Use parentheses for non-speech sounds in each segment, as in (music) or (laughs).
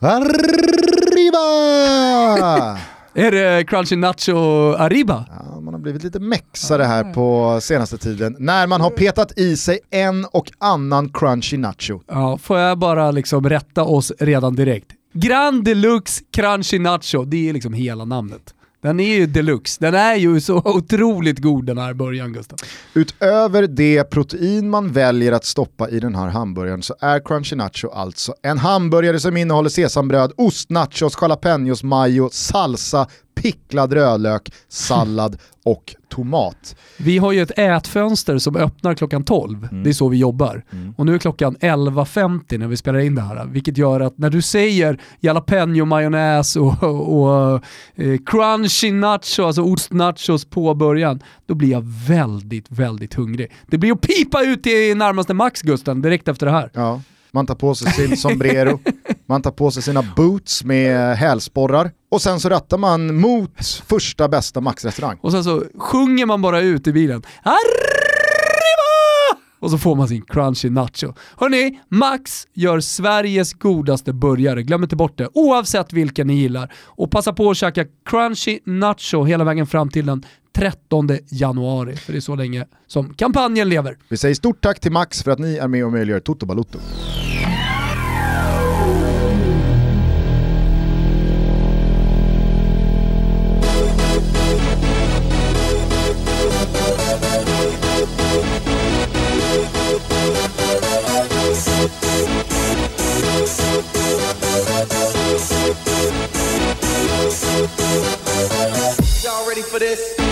Arriba! Är det Crunchy Nacho Arriba? Ja, man har blivit lite mexare här på senaste tiden när man har petat i sig en och annan crunchy nacho. Ja, får jag bara liksom rätta oss redan direkt. Grand Deluxe Crunchy Nacho, det är liksom hela namnet. Den är ju deluxe, den är ju så (laughs) otroligt god den här början Gustav. Utöver det protein man väljer att stoppa i den här hamburgaren så är Crunchy Nacho alltså en hamburgare som innehåller sesambröd, ost, nachos, jalapenos, mayo, salsa, picklad rödlök, sallad (laughs) och tomat. Vi har ju ett ätfönster som öppnar klockan 12, mm. det är så vi jobbar. Mm. Och nu är klockan 11.50 när vi spelar in det här, vilket gör att när du säger jalapeno majonnäs och, och, och eh, crunchy nacho, alltså ostnachos på början, då blir jag väldigt, väldigt hungrig. Det blir att pipa ut i närmaste Max Gusten direkt efter det här. Ja. Man tar på sig sin sombrero, (laughs) man tar på sig sina boots med hälsporrar och sen så rattar man mot första bästa Max-restaurang. Och sen så sjunger man bara ut i bilen. Arriba! Och så får man sin crunchy nacho. Hörni, Max gör Sveriges godaste burgare. Glöm inte bort det, oavsett vilken ni gillar. Och passa på att käka crunchy nacho hela vägen fram till den 13 januari, för det är så länge som kampanjen lever. Vi säger stort tack till Max för att ni är med och möjliggör Toto Balotto.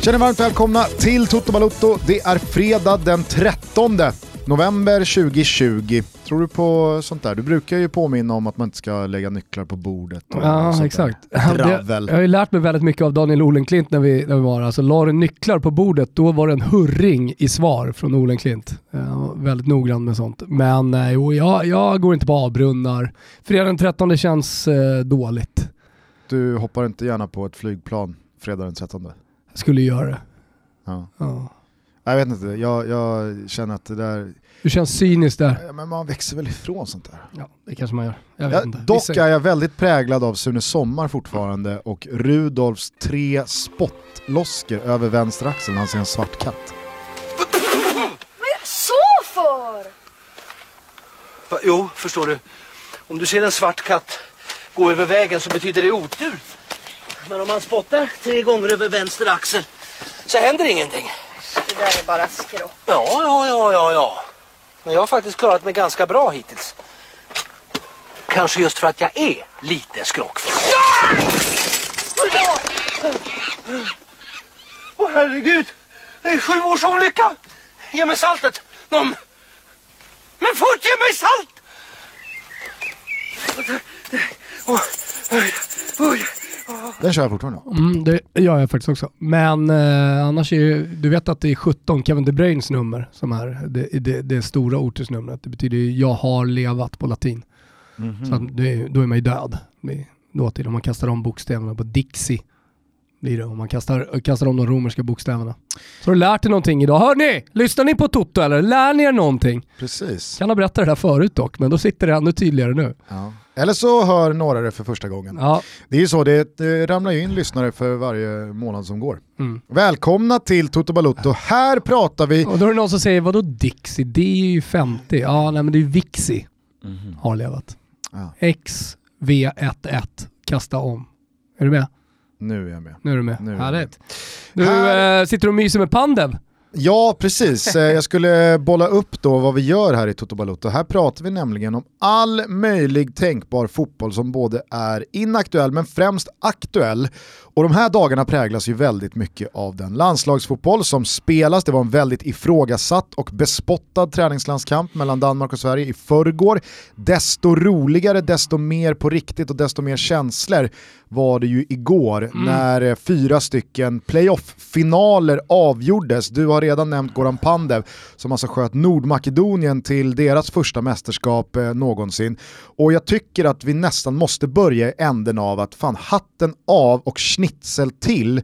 Känner varmt välkomna till Toto Balotto. Det är fredag den 13 november 2020. Tror du på sånt där? Du brukar ju påminna om att man inte ska lägga nycklar på bordet. ja, exakt. (laughs) Det, jag har ju lärt mig väldigt mycket av Daniel Olenklint när vi, när vi var Alltså, la du nycklar på bordet, då var det en hurring i svar från Olenklint. väldigt noggrann med sånt. Men eh, jo, jag, jag går inte på avbrunnar. Fredag den 13 känns eh, dåligt. Du hoppar inte gärna på ett flygplan fredag den 13? skulle göra det. Ja. ja. Jag vet inte, jag, jag känner att det där... Du känns cynisk där. Men man växer väl ifrån sånt där. Ja, det kanske man gör. Jag ja, dock är jag väldigt präglad av Sune Sommar fortfarande och Rudolfs tre spottlosker över vänster axel när han ser en svart katt. Vad är det så för? Va, jo, förstår du. Om du ser en svart katt gå över vägen så betyder det otur. Men om man spottar tre gånger över vänster axel så händer ingenting. Det där är bara skrock. Ja, ja, ja, ja, ja. Men jag har faktiskt klarat mig ganska bra hittills. Kanske just för att jag är lite skrockfull. Åh oh, herregud! Det är sju års olycka! Ge mig saltet! Någon... Men fort, ge mig salt! Oh. Den kör jag fortfarande. Mm, det gör jag faktiskt också. Men eh, annars är ju, du vet att det är 17, Kevin De Bruynes nummer som är det, det, det stora ortusnumret. Det betyder ju jag har levat på latin. Mm -hmm. Så det, då är man ju död. Det om man kastar om bokstäverna på Dixie. Blir det, om man kastar, kastar om de romerska bokstäverna. Så har du lärt dig någonting idag. Hör ni? Lyssnar ni på Toto eller? Lär ni er någonting? Precis. Kan ha berättat det där förut dock, men då sitter det ännu tydligare nu. Ja. Eller så hör några det för första gången. Ja. Det är ju så, det, det ramlar ju in lyssnare för varje månad som går. Mm. Välkomna till Toto Balutto, här pratar vi... Och då är det någon som säger, vadå Dixie? Det är ju 50. Ja, nej men det är ju Vixi. Mm. Har levat. Ja. XV11, kasta om. Är du med? Nu är jag med. Nu är du med. Nu Härligt. Du här... äh, sitter och myser med Pandev. Ja, precis. Eh, jag skulle bolla upp då vad vi gör här i Toto Balotto. Här pratar vi nämligen om all möjlig tänkbar fotboll som både är inaktuell men främst aktuell. Och de här dagarna präglas ju väldigt mycket av den landslagsfotboll som spelas. Det var en väldigt ifrågasatt och bespottad träningslandskamp mellan Danmark och Sverige i förrgår. Desto roligare, desto mer på riktigt och desto mer känslor var det ju igår mm. när eh, fyra stycken playoff-finaler avgjordes. Du har redan nämnt Goran Pandev som alltså sköt Nordmakedonien till deras första mästerskap eh, någonsin. Och jag tycker att vi nästan måste börja i änden av att fan hatten av och schnitzel till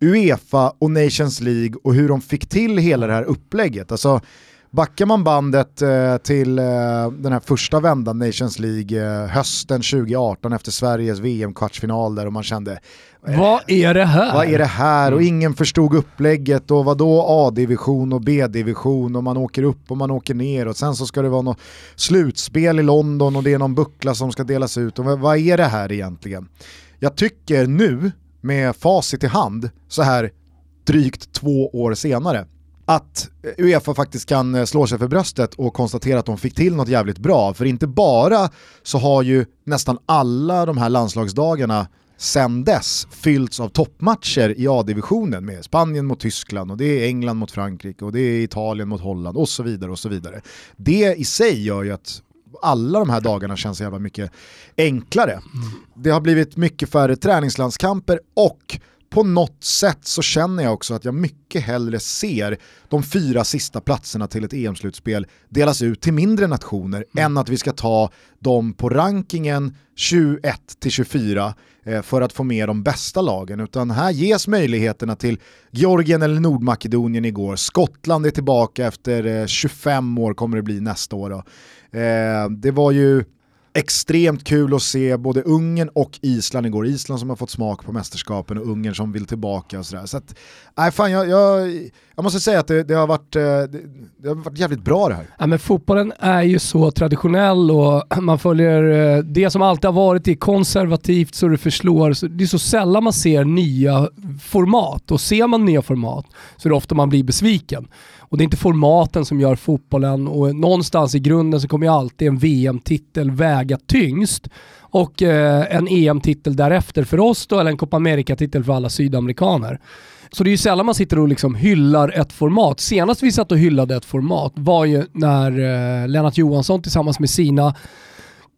Uefa och Nations League och hur de fick till hela det här upplägget. Alltså, Backar man bandet eh, till eh, den här första vändan Nations League eh, hösten 2018 efter Sveriges VM-kvartsfinal där och man kände vad är det här? Vad är det här? Och ingen förstod upplägget och vad då A-division och B-division och man åker upp och man åker ner och sen så ska det vara något slutspel i London och det är någon buckla som ska delas ut. Och vad är det här egentligen? Jag tycker nu, med facit i hand, så här drygt två år senare, att Uefa faktiskt kan slå sig för bröstet och konstatera att de fick till något jävligt bra. För inte bara så har ju nästan alla de här landslagsdagarna sen dess fyllts av toppmatcher i A-divisionen med Spanien mot Tyskland och det är England mot Frankrike och det är Italien mot Holland och så vidare och så vidare. Det i sig gör ju att alla de här dagarna känns så jävla mycket enklare. Mm. Det har blivit mycket färre träningslandskamper och på något sätt så känner jag också att jag mycket hellre ser de fyra sista platserna till ett EM-slutspel delas ut till mindre nationer mm. än att vi ska ta dem på rankingen 21-24 eh, för att få med de bästa lagen. Utan här ges möjligheterna till Georgien eller Nordmakedonien igår. Skottland är tillbaka efter 25 eh, år kommer det bli nästa år. Eh, det var ju extremt kul att se både Ungern och Island igår. Island som har fått smak på mästerskapen och Ungern som vill tillbaka och sådär. Så att, nej fan jag, jag, jag måste säga att det, det, har varit, eh, det, det, har varit jävligt bra det här. Ja, men fotbollen är ju så traditionell och (clears throat) man följer eh, det som alltid har varit är konservativt så det förslår. Det är så sällan man ser nya format och ser man nya format så är det ofta man blir besviken. Och det är inte formaten som gör fotbollen och någonstans i grunden så kommer ju alltid en VM-titel väga tyngst och eh, en EM-titel därefter för oss då, eller en Copa America-titel för alla sydamerikaner. Så det är ju sällan man sitter och liksom hyllar ett format. Senast vi satt och hyllade ett format var ju när eh, Lennart Johansson tillsammans med sina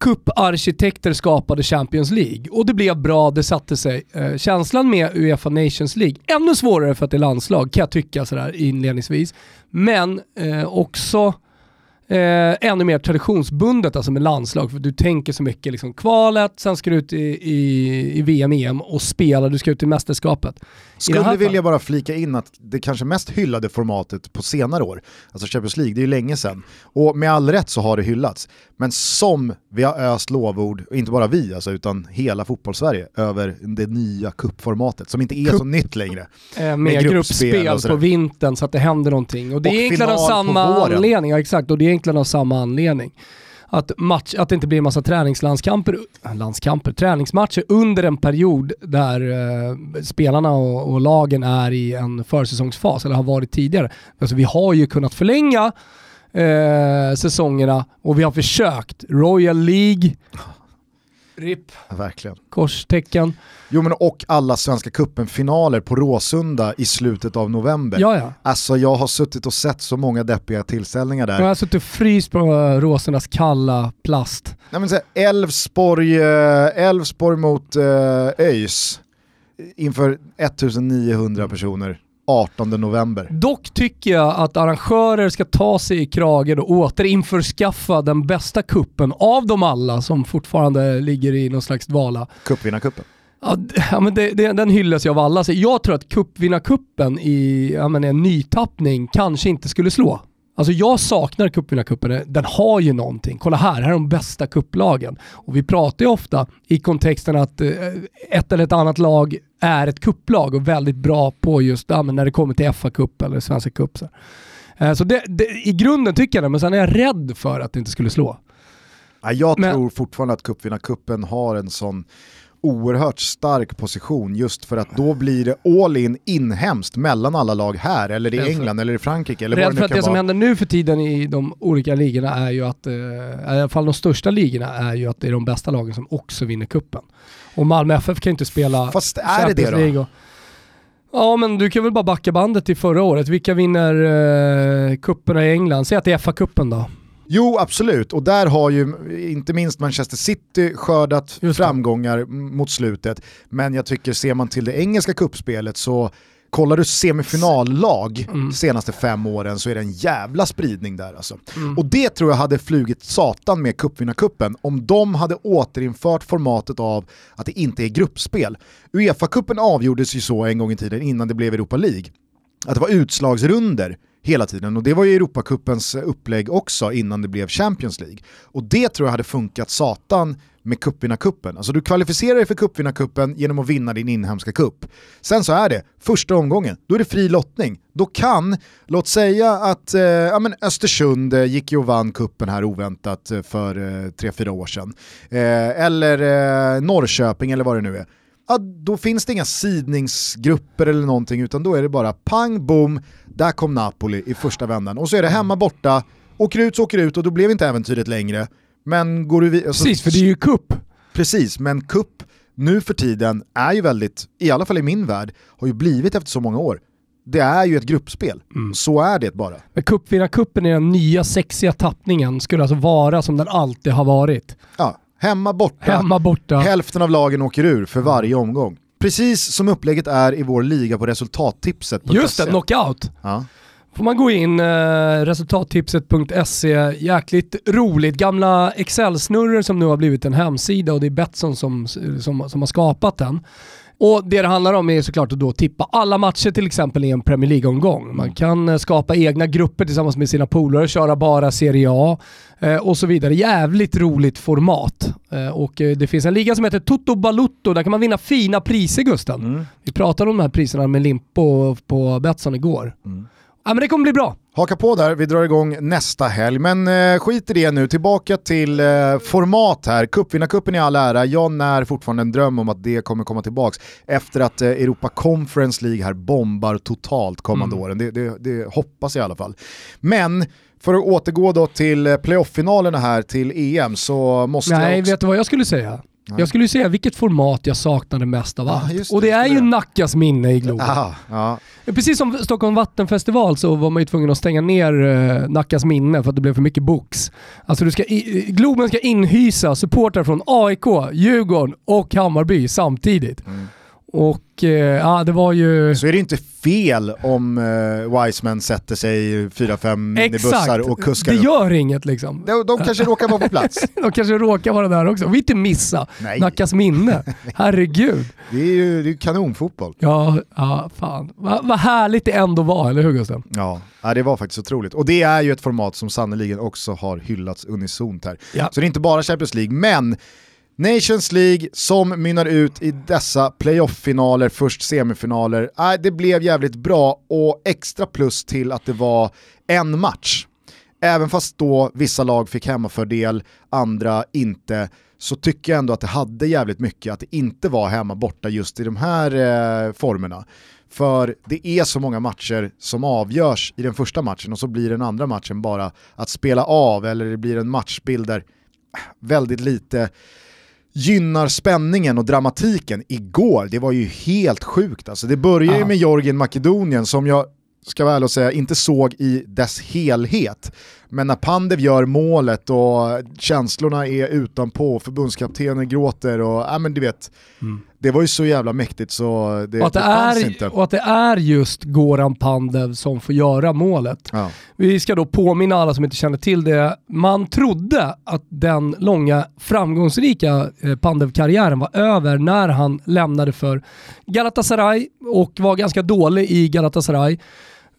kupparkitekter skapade Champions League. Och det blev bra, det satte sig. Eh, känslan med Uefa Nations League, ännu svårare för att det är landslag kan jag tycka sådär inledningsvis. Men eh, också eh, ännu mer traditionsbundet alltså med landslag. För du tänker så mycket liksom kvalet, sen ska du ut i, i, i VM, EM och spela, du ska ut i mästerskapet. Skulle vilja bara flika in att det kanske mest hyllade formatet på senare år, alltså Champions League, det är ju länge sedan. Och med all rätt så har det hyllats. Men som vi har öst lovord, inte bara vi alltså, utan hela fotbollssverige, över det nya kuppformatet som inte är Cup, så nytt längre. (laughs) Eh, med, med gruppspel, gruppspel på vintern så att det händer någonting. Och det och är egentligen av samma anledning, ja, exakt, och det är egentligen av samma anledning att, match, att det inte blir en massa träningslandskamper, landskamper, träningsmatcher under en period där eh, spelarna och, och, lagen är i en försäsongsfas, eller har varit tidigare. Alltså vi har ju kunnat förlänga eh, säsongerna och vi har försökt. Royal League, RIP. Verkligen. Korstecken. Jo men och alla Svenska cupen-finaler på Råsunda i slutet av november. Ja, ja. Alltså jag har suttit och sett så många deppiga tillställningar där. Jag har suttit och fryst på Råsundas kalla plast. Nej men Elfsborg, eh, Elfsborg mot äh, ÖIS inför 1900 personer. 18 november. Dock tycker jag att arrangörer ska ta sig i kragen och återinförskaffa den bästa kuppen av dem alla som fortfarande ligger i någon slags dvala. Cupvinnarcupen. Ja, men det, det, den hyllas ju av alla. Så jag tror att cupvinnarcupen i ja, men en nytappning kanske inte skulle slå. Alltså jag saknar cupvinnarcupen, den har ju någonting. Kolla här, här är de bästa kupplagen. Och vi pratar ju ofta i kontexten att eh, ett eller ett annat lag är ett kupplag och väldigt bra på just ja, när det kommer till FA-cup eller Svenska cup. Så, eh, så det, det, i grunden tycker jag det, men sen är jag rädd för att det inte skulle slå. Ja, jag men, tror fortfarande att cupvinnarcupen har en sån oerhört stark position just för att då blir det all in inhemskt mellan alla lag här eller i England eller i Frankrike. Eller Rädd för att det vara. som händer nu för tiden i de olika ligorna är ju att, eh, i alla fall de största ligorna är ju att det är de bästa lagen som också vinner kuppen. Och Malmö FF kan inte spela Fast är det det då? Och, Ja men du kan väl bara backa bandet till förra året. Vilka vinner eh, kupperna i England? Säg att det är FA-cupen då. Jo, absolut. Och där har ju inte minst Manchester City skördat framgångar mot slutet. Men jag tycker, ser man till det engelska kuppspelet så kollar du semifinallag mm. senaste fem åren så är det en jävla spridning där alltså. Mm. Och det tror jag hade flugit satan med cupvinnarcupen om de hade återinfört formatet av att det inte är gruppspel. Uefa-cupen avgjordes ju så en gång i tiden innan det blev Europa League. Att det var utslagsrunder hela tiden. Och det var ju Europacupens eh, upplägg också innan det blev Champions League. Och det tror jag hade funkat satan med cupvinnarcupen. Alltså du kvalificerar dig för cupvinnarcupen genom att vinna din inhemska cup. Sen så är det, första omgången, då är det fri lottning. Då kan, låt säga att eh, ja, men Östersund eh, gick ju och vann kuppen här oväntat eh, för eh, tre fyra år sedan. Eh, eller eh, Norrköping eller vad det nu är. Ja, då finns det inga sidningsgrupper eller någonting utan då är det bara pang bom, där kom Napoli i första vändan. Och så är det hemma borta, åker ut så åker ut och då blev inte äventyret längre. Men går du vid, alltså, Precis, för det är ju kupp. Precis, men kupp nu för tiden är ju väldigt, i alla fall i min värld, har ju blivit efter så många år. Det är ju ett gruppspel, mm. så är det bara. Men cupvinnarcupen i den nya sexiga tappningen skulle alltså vara som den alltid har varit. Ja, hemma borta, hemma borta. hälften av lagen åker ur för varje omgång. Precis som upplägget är i vår liga på resultattipset. Just det, knockout. Ja får man gå in, eh, resultattipset.se, jäkligt roligt. Gamla Excel-snurror som nu har blivit en hemsida och det är Betsson som, som, som har skapat den. Och Det det handlar om är såklart att då tippa alla matcher till exempel i en Premier League-omgång. Man kan eh, skapa egna grupper tillsammans med sina polare, köra bara Serie A eh, och så vidare. Jävligt roligt format. Eh, och det finns en liga som heter Toto Balutto, där kan man vinna fina priser Gusten. Mm. Vi pratade om de här priserna med Limpo på Betsson igår. Mm. Ja men det kommer bli bra. Haka på där, vi drar igång nästa helg. Men eh, skit i det nu, tillbaka till eh, format här. Cupvinnarcupen i all ära, jag när fortfarande en dröm om att det kommer komma tillbaka efter att eh, Europa Conference League här bombar totalt kommande mm. åren. Det, det, det hoppas jag i alla fall. Men för att återgå då till eh, playoff-finalerna här till EM så måste Nej, jag också... vet du vad jag skulle säga? Jag skulle säga vilket format jag saknade mest av allt. det, och det är ju Nackas minne i Globen. Aha, ja. Precis som Stockholm Vattenfestival så var man ju tvungen att stänga ner uh, Nackas minne för att det blev för mycket box. Alltså du ska i, Globen ska inhysa supportrar från AIK, Djurgården och Hammarby samtidigt. Mm. Och eh, ja, det var ju... Så är det inte fel om eh, Wiseman sätter sig 4-5 bussar och kuskar det upp. gör inget liksom. De, de kanske råkar vara på plats. (laughs) de kanske råkar vara där också. Vi inte missa Nej. Nackas minne. (laughs) Herregud. Det är ju det är kanonfotboll. Ja, ja fan. Vad va härligt det ändå var, eller hur Gustav? Ja. ja, det var faktiskt otroligt. Och det är ju ett format som sannoliken också har hyllats unisont här. Ja. Så det är inte bara Champions League, men Nations League som mynnar ut i dessa playoff-finaler, först semifinaler. Äh, det blev jävligt bra och extra plus till att det var en match. Även fast då vissa lag fick hemmafördel, andra inte, så tycker jag ändå att det hade jävligt mycket att det inte var hemma borta just i de här eh, formerna. För det är så många matcher som avgörs i den första matchen och så blir den andra matchen bara att spela av eller det blir en matchbild där väldigt lite gynnar spänningen och dramatiken igår, det var ju helt sjukt. Alltså, det börjar ju med Georgien Makedonien som jag ska vara ärlig och säga, inte såg i dess helhet. Men när Pandev gör målet och känslorna är utanpå, förbundskaptenen gråter och ja men du vet, mm. Det var ju så jävla mäktigt så det, och att det, det är, inte. Och att det är just Goran Pandev som får göra målet. Ja. Vi ska då påminna alla som inte känner till det, man trodde att den långa framgångsrika eh, Pandev-karriären var över när han lämnade för Galatasaray och var ganska dålig i Galatasaray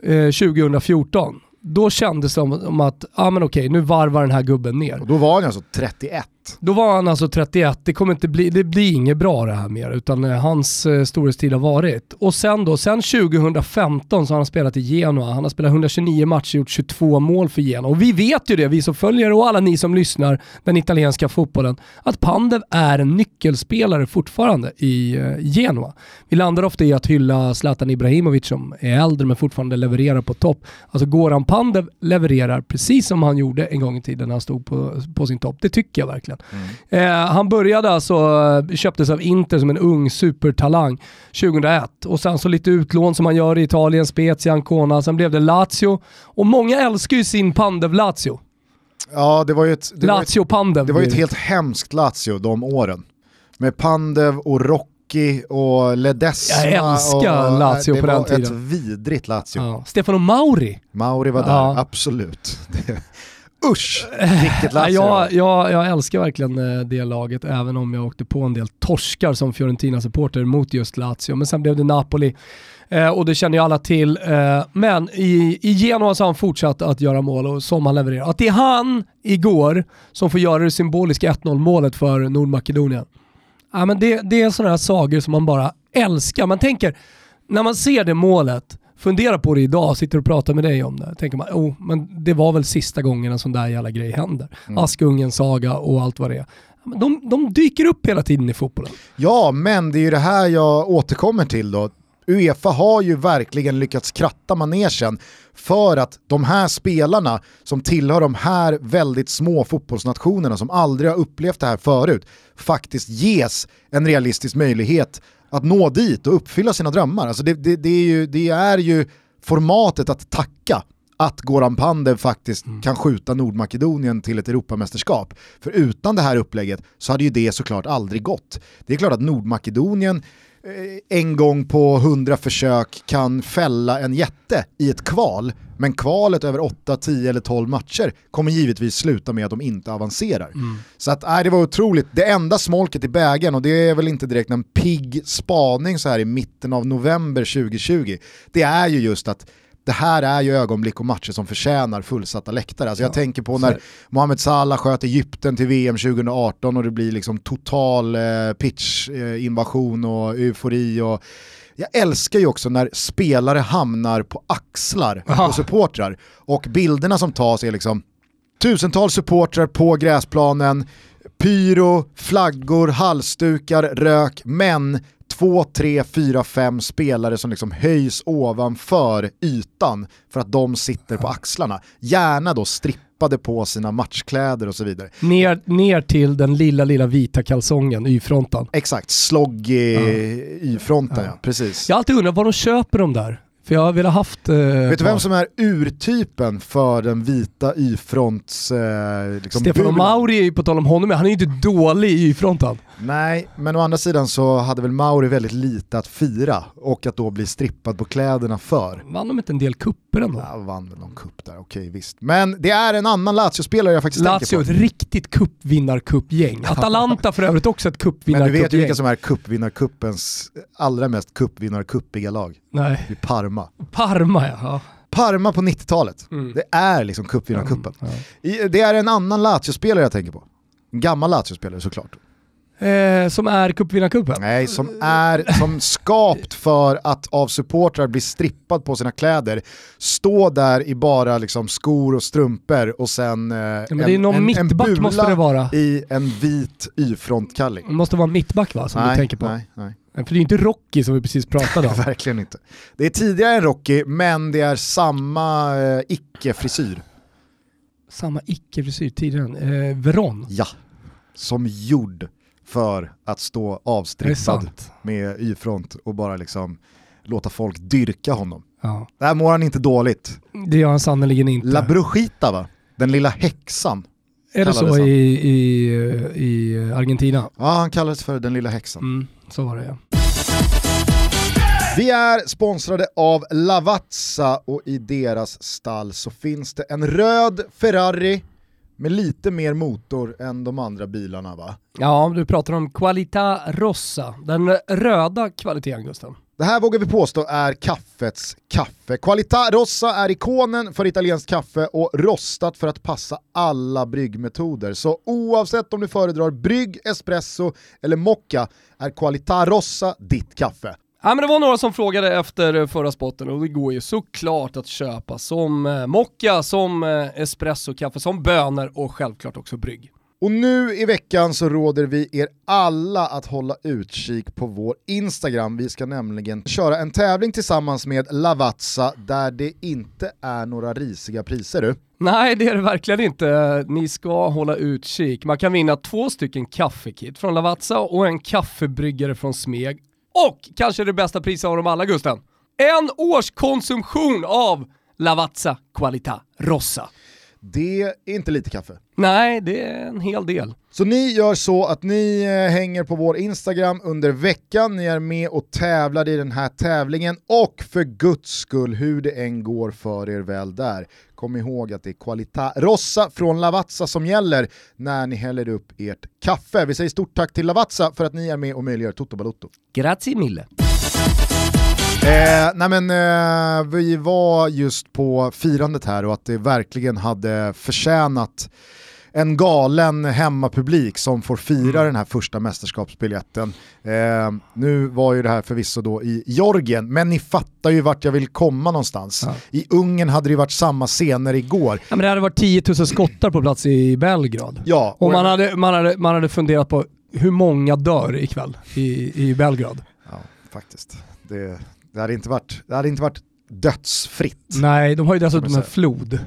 2014 eh, då kändes det som att, ja ah, men okej, nu varvar den här gubben ner. Och då var han alltså 31? Då var han alltså 31, det kommer inte bli, det blir inget bra det här mer, utan eh, hans eh, storhetstid har varit. Och sen då, sen 2015 så har han spelat i Genoa, han har spelat 129 matcher, gjort 22 mål för Genoa. Och vi vet ju det, vi som följer och alla ni som lyssnar, den italienska fotbollen, att Pandev är en nyckelspelare fortfarande i eh, Genoa. Vi landar ofta i att hylla Zlatan Ibrahimovic som är äldre men fortfarande levererar på topp. Alltså Goran Pandev levererar precis som han gjorde en gång i tiden när han stod på, på sin topp. Det tycker jag verkligen egentligen. Mm. Eh, han började alltså, eh, köptes av Inter som en ung supertalang 2001 och sen så lite utlån som man gör i Italien, Spezia, Ancona, sen blev det Lazio och många älskar ju sin Pandev Lazio. Ja, det var ju ett, det Lazio var ett, Pandev. Det var ju ett helt hemskt Lazio de åren. Med Pandev och Rocchi och Ledesma. Jag älskar och, Lazio på den tiden. Det var ett vidrigt Lazio. Ja. Stefano Mauri. Mauri var där, ja. absolut. (laughs) Usch, vilket lass jag, jag, jag älskar verkligen eh, det laget, även om jag åkte på en del torskar som Fiorentina-supporter mot just Lazio. Men sen blev det Napoli Eh, och det känner ju alla till. Eh, men i, i Genoa så har han fortsatt att göra mål och som han levererar. Att det är han igår som får göra det symboliska 1-0 målet för Nordmakedonien. Ja, men det, det är sådana här sagor som man bara älskar. Man tänker, när man ser det målet, fundera på det idag, sitter och pratar med dig om det. Tänker man, oh, men det var väl sista gången en sån där jävla grej händer. Mm. Askungens saga och allt vad det är. De, de dyker upp hela tiden i fotbollen. Ja, men det är ju det här jag återkommer till då. Uefa har ju verkligen lyckats kratta manegen för att de här spelarna som tillhör de här väldigt små fotbollsnationerna som aldrig har upplevt det här förut faktiskt ges en realistisk möjlighet att nå dit och uppfylla sina drömmar. Alltså det, det, det, är, ju, det är ju formatet att tacka att Goran Pandev faktiskt mm. kan skjuta Nordmakedonien till ett Europamästerskap. För utan det här upplägget så hade ju det såklart aldrig gått. Det är klart att Nordmakedonien Eh, en gång på hundra försök kan fälla en jätte i ett kval, men kvalet över 8, 10 eller 12 matcher kommer givetvis sluta med att de inte avancerar. Mm. Så att, äh, det var otroligt, det enda smolket i bägen, och det är väl inte direkt en pigg spaning så här i mitten av november 2020, det är ju just att det här är ju ögonblick och matcher som förtjänar fullsatta läktare. Alltså jag ja, tänker på när Mohamed Salah sköt Egypten till VM 2018 och det blir liksom total eh, pitch-invasion och eufori. Och jag älskar ju också när spelare hamnar på axlar Aha. på supportrar och bilderna som tas är liksom tusentals supportrar på gräsplanen, pyro, flaggor, halsdukar, rök, men två, tre, fyra, fem spelare som liksom höjs ovanför ytan för att de sitter på axlarna. Gärna då strippade på sina matchkläder och så vidare. Ner, ner till den lilla, lilla vita kalsongen, Y-fronten. Exakt, sloggy mm. Y-fronten, ja. ja. precis. Jag har alltid undrat var de köper de där. För jag har velat haft... Eh, Vet du vem som är urtypen för den vita Y-fronts... Eh, liksom Stefano Mauri är ju på tal om honom, han är ju inte dålig i Y-fronten. Nej, men å andra sidan så hade väl Mauri väldigt lite att fira och att då bli strippad på kläderna för. Vann de inte en del kupper ändå? Ja, vann väl någon kupp där, okej visst. Men det är en annan Lazio-spelare jag faktiskt Lazio, tänker på. Lazio, ett riktigt cupvinnarcupgäng. Atalanta för övrigt också ett cupvinnarcupgäng. Men du vet ju vilka som är cupvinnarcuppens allra mest cupvinnarcuppiga lag? Nej. Det är Parma. Parma ja. Parma på 90-talet. Mm. Det är liksom cupvinnarcupen. Mm, ja. Det är en annan Lazio-spelare jag tänker på. En gammal Lazio-spelare såklart. Eh, som är cupvinnarcupen? Nej, som är som skapt för att av supportrar bli strippad på sina kläder, stå där i bara liksom skor och strumpor och sen eh, ja, en, det är någon en, mittback en måste det vara. i en vit Y-frontkalling. Det måste vara mittback va, som nej, du tänker på? Nej, nej. För det är inte Rocky som vi precis pratade om. (laughs) Verkligen inte. Det är tidigare än Rocky, men det är samma eh, icke-frisyr. Samma icke-frisyr tidigare än eh, Veron? Ja, som gjord för att stå avstrippad med Y-front och bara liksom låta folk dyrka honom. Ja. Där mår han inte dåligt. Det gör han sannerligen inte. La Brujita va? Den lilla häxan. Är det så i, i, i Argentina? Ja, han kallades för den lilla häxan. Mm, så var det ja. Vi är sponsrade av Lavazza och i deras stall så finns det en röd Ferrari med lite mer motor än de andra bilarna va? Ja, du pratar om Qualita Rossa, den röda kvaliteten Gusten. Det här vågar vi påstå är kaffets kaffe. Qualita Rossa är ikonen för italienskt kaffe och rostat för att passa alla bryggmetoder. Så oavsett om du föredrar brygg, espresso eller mocca är Qualita Rossa ditt kaffe. Ja, men det var några som frågade efter förra spotten och det går ju såklart att köpa som eh, mocka, som eh, espresso-kaffe, som bönor och självklart också brygg. Och nu i veckan så råder vi er alla att hålla utkik på vår Instagram. Vi ska nämligen köra en tävling tillsammans med Lavazza där det inte är några risiga priser du. Nej det är det verkligen inte. Ni ska hålla utkik. Man kan vinna två stycken kaffekit från Lavazza och en kaffebryggare från Smeg och kanske det bästa priset av dem alla Gusten. En års konsumtion av Lavazza Qualita Rossa. Det är inte lite kaffe. Nej, det är en hel del. Så ni gör så att ni eh, hänger på vår Instagram under veckan, ni är med och tävlar i den här tävlingen och för guds skull, hur det än går för er väl där, kom ihåg att det är Qualita Rossa från Lavazza som gäller när ni häller upp ert kaffe. Vi säger stort tack till Lavazza för att ni är med och möjliggör Toto Balotto. Grazie mille. Eh, nej men, eh, vi var just på firandet här och att det verkligen hade förtjänat en galen hemmapublik som får fira mm. den här första mästerskapsbiljetten. Eh, nu var ju det här förvisso då i Georgien, men ni fattar ju vart jag vill komma någonstans. Ja. I Ungern hade det varit samma scener igår. Ja, men det hade varit 10 000 skottar på plats i Belgrad. Ja, och, och man, hade, man, hade, man hade funderat på hur många dör ikväll i, i Belgrad. Ja, faktiskt. Det, det, hade inte varit, det hade inte varit dödsfritt. Nej, de har ju dessutom en flod.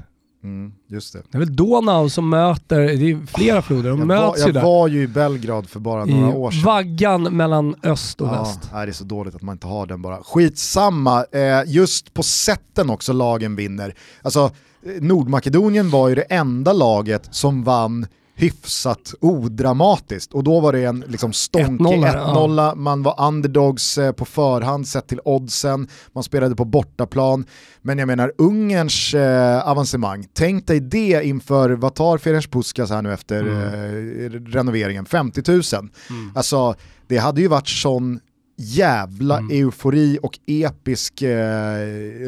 Mm, just det. det är väl Donau som möter, det är flera floder, de jag möts var, ju där. Jag var ju i Belgrad för bara några år sedan. Vaggan mellan öst och ja, väst. Nej, det är så dåligt att man inte har den bara. Skitsamma, eh, just på sätten också lagen vinner. Alltså, eh, Nordmakedonien var ju det enda laget som vann hyfsat odramatiskt. Och då var det en liksom stånkig 1-0, ja. man var underdogs eh, på förhand sett till oddsen, man spelade på bortaplan. Men jag menar Ungerns eh, avancemang, tänk dig det inför, vad tar Ferenc Puskas här nu efter mm. eh, renoveringen, 50 000. Mm. Alltså det hade ju varit sån jävla mm. eufori och episk eh,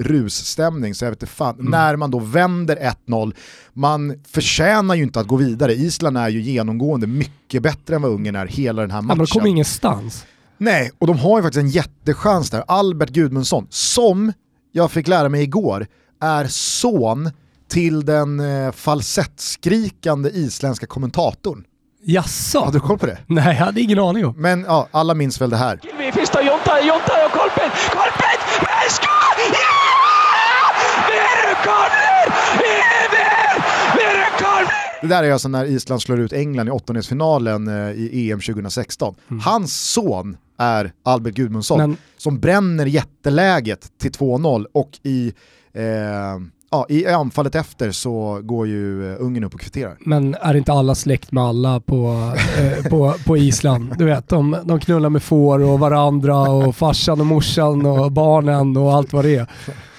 russtämning. Så jag vet inte fan, mm. när man då vänder 1-0, man förtjänar ju inte att gå vidare. Island är ju genomgående mycket bättre än vad Ungern är hela den här matchen. Men de kommer ingenstans. Nej, och de har ju faktiskt en jättechans där. Albert Gudmundsson, som jag fick lära mig igår, är son till den eh, falsettskrikande isländska kommentatorn. Jaså? Har du koll på det? Nej, jag hade ingen aning om. Men ja, alla minns väl det här. Första Jonta, Jonta och! Kolpen! Men skott! Ja! Det är rekord! Det där är alltså när Island slår ut England i åttondelsfinalen eh, i EM 2016. Mm. Hans son är Albert Gudmundsson Men... som bränner jätteläget till 2-0 och i eh, ja, i anfallet efter så går ju eh, Ungern upp och kvitterar. Men är inte alla släkt med alla på, eh, på, på Island? Du vet, de, de knullar med får och varandra och farsan och morsan och barnen och allt vad det är.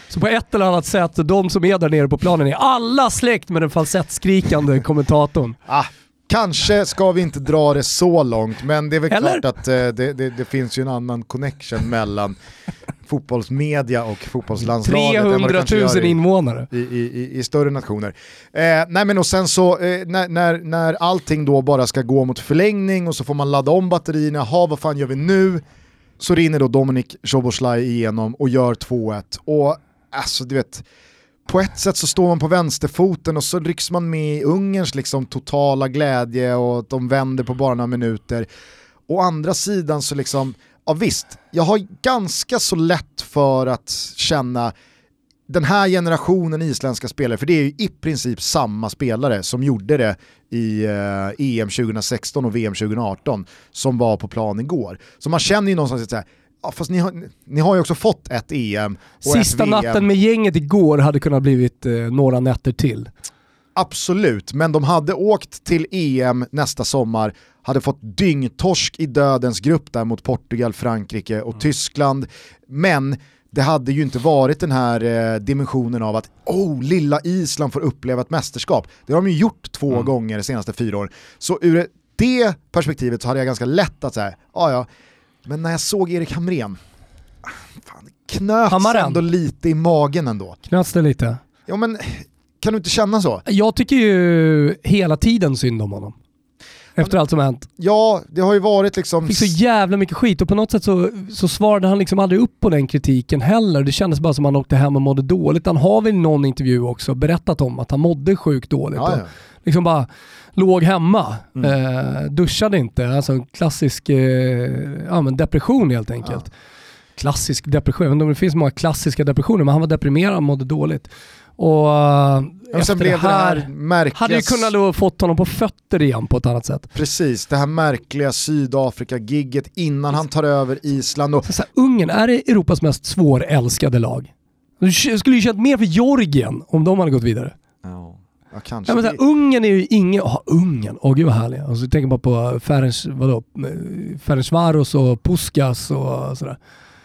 Så på ett eller annat sätt, de som är där nere på planen är alla släkt med den falsettskrikande kommentatorn. Ah, Kanske ska vi inte dra det så långt, men det är väl Eller? klart att eh, det, det, det, finns ju en annan connection mellan fotbollsmedia och fotbollslandslaget. 300 000 invånare. I, i, i, större nationer. Eh, nej men och sen så, eh, när, när, när allting då bara ska gå mot förlängning och så får man ladda om batterierna, ha vad fan gör vi nu? Så rinner då Dominik Szoboszlaj igenom och gör 2-1. Och alltså du vet, på ett sätt så står man på vänsterfoten och så rycks man med i Ungerns liksom totala glädje och de vänder på bara några minuter. Å andra sidan så liksom, ja visst, jag har ganska så lätt för att känna den här generationen isländska spelare, för det är ju i princip samma spelare som gjorde det i eh, EM 2016 och VM 2018 som var på plan igår. Så man känner ju någonstans att Ja, fast ni har, ni har ju också fått ett EM och Sista ett natten med gänget igår hade kunnat blivit eh, några nätter till. Absolut, men de hade åkt till EM nästa sommar, hade fått dyngtorsk i dödens grupp där mot Portugal, Frankrike och mm. Tyskland. Men det hade ju inte varit den här eh, dimensionen av att oh, lilla Island får uppleva ett mästerskap. Det har de ju gjort två mm. gånger de senaste fyra åren. Så ur det perspektivet så hade jag ganska lätt att säga, ja ja, men när jag såg Erik Hamrén, fan, knöts Hammaren. ändå lite i magen ändå. Knöts det lite? Ja men, kan du inte känna så? Jag tycker ju hela tiden synd om honom. Efter allt som hänt. Ja, det har ju varit liksom... Fick så jävla mycket skit och på något sätt så, så svarade han liksom aldrig upp på den kritiken heller. Det kändes bara som att han åkte hem och mådde dåligt. Han har väl i någon intervju också berättat om att han mådde sjukt dåligt. Ja, ja. Liksom bara låg hemma, mm. eh, duschade inte. Alltså klassisk eh, ja, men depression helt enkelt. Ja. Klassisk depression, jag det finns många klassiska depressioner, men han var deprimerad och mådde dåligt. Och ja, efter det här, det här märkliga... hade ju kunnat då fått honom på fötter igen på ett annat sätt. Precis, det här märkliga Sydafrika-gigget innan han tar över Island. Och... Så här, Ungern, är det Europas mest svårälskade lag? Du skulle ju känt mer för Georgien om de hade gått vidare. Ja. Ja, kanske. Ja, men så här, Ungern är ju ingen... Oh, Ungern, åh oh, gud vad härliga. Alltså, tänker bara på Ferenc, vadå, Ferencvaros och Puskas och sådär.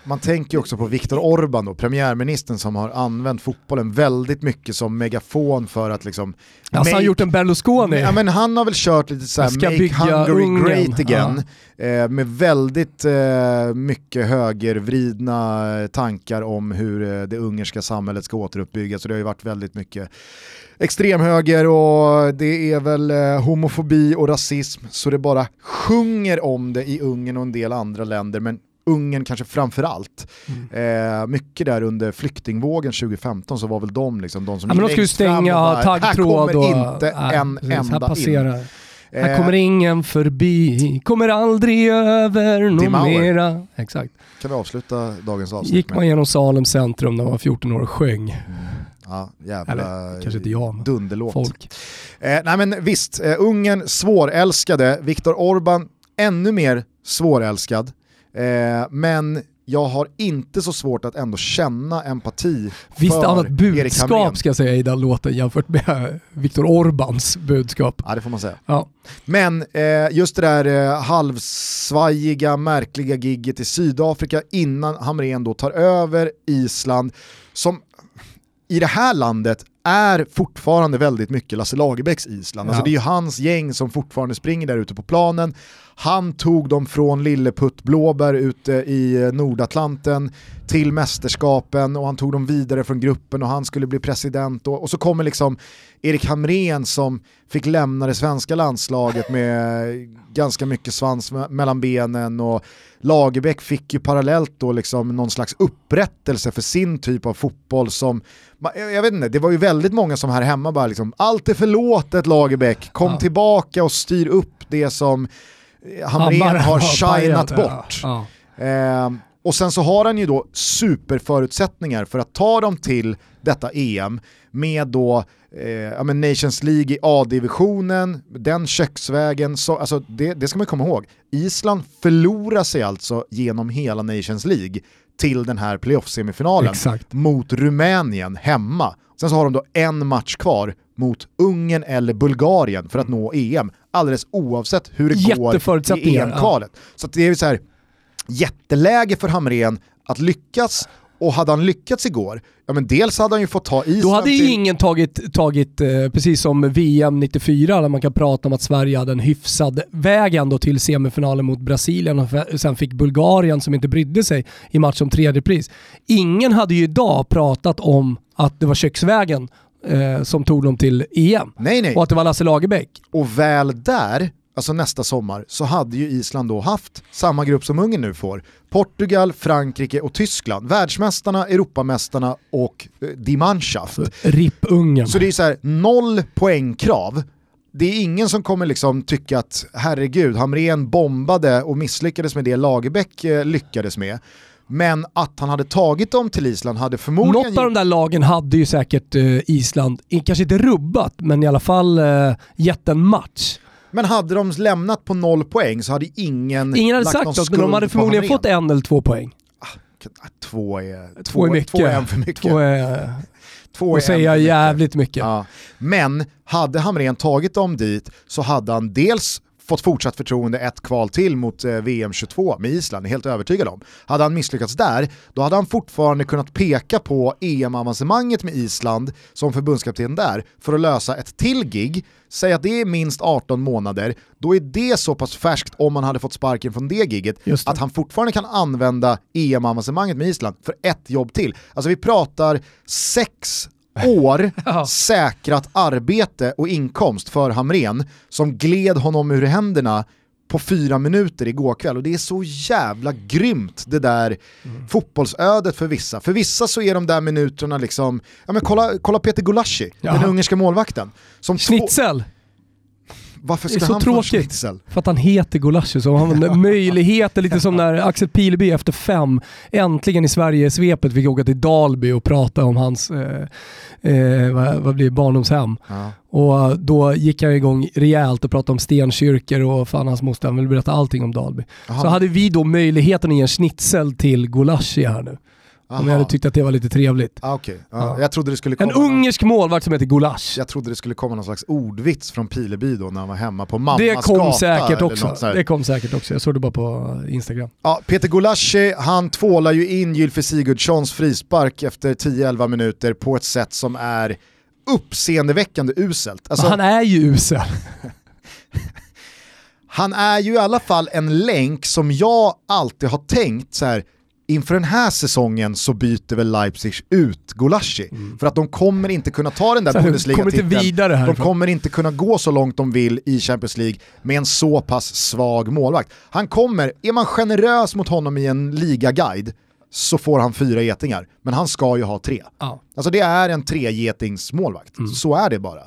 Man tänker också på Viktor Orban då, premiärministern som har använt fotbollen väldigt mycket som megafon för att liksom... Alltså han har gjort en Berlusconi. Ja, men han har väl kört lite såhär make Hungary Ungern." great again. Eh, med väldigt eh, mycket högervridna eh, tankar om hur eh, det ungerska samhället ska återuppbyggas. Så det har ju varit väldigt mycket extremhöger och det är väl eh, homofobi och rasism så det bara sjunger om det i Ungern och en del andra länder. Men Ungern kanske framför allt. Mm. Eh, mycket där under flyktingvågen 2015 så var väl de liksom de som Ja, men de skulle och stänga bara, taggtråd Här och... kommer inte nej, en precis, enda Här passerar. in. Här Eh, kommer ingen förbi, kommer aldrig över någon mera. Exakt. Kan vi avsluta dagens avsnitt Gick med? man genom Salem centrum när man var 14 år och sjöng. Ja, jävla Eller, kanske inte jag, men dunderlåt. Folk. Eh, nej men visst, eh, Ungern svårälskade, Viktor Orban ännu mer svårälskad. Eh, men jag har inte så svårt att ändå känna empati Visst för annat budskap ska jag säga i den låten jämfört med (laughs) Viktor Orbans budskap. Ja det får man säga. Ja. Men eh, just det där eh, halvsvajiga, märkliga gigget i Sydafrika innan Hamrén då tar över Island, som i det här landet är fortfarande väldigt mycket Lasse Lagerbäcks Island. Alltså Ja. det är ju hans gäng som fortfarande springer där ute på planen. Han tog dem från Lilleputt Blåbär ute i Nordatlanten till mästerskapen och han tog dem vidare från gruppen och han skulle bli president och, och så kommer liksom Erik Hamrén som fick lämna det svenska landslaget med ganska mycket svans me- mellan benen och Lagerbäck fick ju parallellt då liksom någon slags upprättelse för sin typ av fotboll som, jag vet inte, det var ju väldigt många som här hemma bara liksom, allt är förlåtet Lagerbäck, kom Ja. tillbaka och styr upp det som eh, Hamrén Hammar har (laughs) shinat bort. Ja. Eh, och sen så har han ju då superförutsättningar för att ta dem till detta EM med då eh, ja, Nations League i A-divisionen, den köksvägen, så, alltså det, det ska man komma ihåg. Island förlorar sig alltså genom hela Nations League till den här playoff-semifinalen Exakt. mot Rumänien hemma. Sen så har de då en match kvar mot Ungern eller Bulgarien för att nå EM, alldeles oavsett hur det går i EM-kvalet. Så att det är så här jätteläge för Hamrén att lyckas och hade han lyckats igår, ja men dels hade han ju fått ta Island Då hade ju till... ingen tagit, tagit eh, precis som VM 94, där man kan prata om att Sverige hade en hyfsad väg ändå till semifinalen mot Brasilien och sen fick Bulgarien som inte brydde sig i match om tredje pris. Ingen hade ju idag pratat om att det var köksvägen eh, som tog dem till EM Nej nej, och att det var Lasse Lagerbäck. och väl där, alltså nästa sommar, så hade ju Island då haft samma grupp som Ungern nu får. Portugal, Frankrike och Tyskland. Världsmästarna, Europamästarna och eh, Die Mannschaft. RIP Ungern. Så det är så här, noll poängkrav. Det är ingen som kommer liksom tycka att herregud, Hamrén bombade och misslyckades med det Lagerbäck eh, lyckades med. Men att han hade tagit dem till Island hade förmodligen... Något av de där lagen hade ju säkert eh, Island, kanske inte rubbat, men i alla fall eh, gett en match. Men hade de lämnat på noll poäng så hade ingen Ingen hade lagt sagt någon något, men de hade förmodligen fått en eller två poäng. Ah, Två är, Två är mycket. Två är en för mycket. Två är, (laughs) Två är en säga för mycket. jävligt mycket. Ja. Men hade Hamrén tagit dem dit så hade han dels fått fortsatt förtroende ett kval till mot eh, VM 22 med Island, är helt övertygad om. Hade han misslyckats där, då hade han fortfarande kunnat peka på EM-avancemanget med Island som förbundskapten där för att lösa ett till gig, säg att det är minst 18 månader, då är det så pass färskt om man hade fått sparken från det giget att han fortfarande kan använda EM-avancemanget med Island för ett jobb till. Alltså vi pratar sex år (laughs) Ja. säkrat arbete och inkomst för Hamren som gled honom ur händerna på fyra minuter igår kväll och det är så jävla grymt det där fotbollsödet för vissa. För vissa så är de där minuterna liksom, ja men kolla, kolla Peter Gulaschi, Ja. den ungerska målvakten. Som Schnitzel, varför det är ska så han få tråkigt. schnitzel? för att han heter Gulasch så har man (laughs) möjligheter, lite som när Axel Pileby efter fem äntligen i Sverige-svepet fick åka till Dalby och prata om hans eh, eh, vad, vad blir barndomshem. Ja. Och då gick han igång rejält och pratade om stenkyrkor och fan hans moster, han ville berätta allting om Dalby. Jaha. Så hade vi då möjligheten att ge en schnitzel till Gulasch här nu. Om Aha. jag hade tyckt att det var lite trevligt. Ah. Ja, Ja. Jag trodde det skulle En komma någon, ungersk målvakt som heter Gulasch. jag trodde det skulle komma någon slags ordvits från Pileby då när han var hemma på mammas Det kom gata säkert också. Det kom säkert också. Jag såg det bara på Instagram. Ja, Peter Gulaschi, han tvålar ju in Gylfi Sigurdssons frispark efter 10-11 minuter på ett sätt som är uppseendeväckande uselt. Alltså, han är ju usel. (laughs) han är ju i alla fall en länk som jag alltid har tänkt så här. Inför den här säsongen så byter väl Leipzig ut Gulaschi. För att de kommer inte kunna ta den där Mm. Så här, de kommer inte Bundesliga-titeln. De kommer inte kunna gå så långt de vill i Champions League med en så pass svag målvakt. Han kommer, är man generös mot honom i en ligaguide så får han fyra getingar. Men han ska ju ha tre. Ja. Alltså det är en tregetingsmålvakt, så är det bara.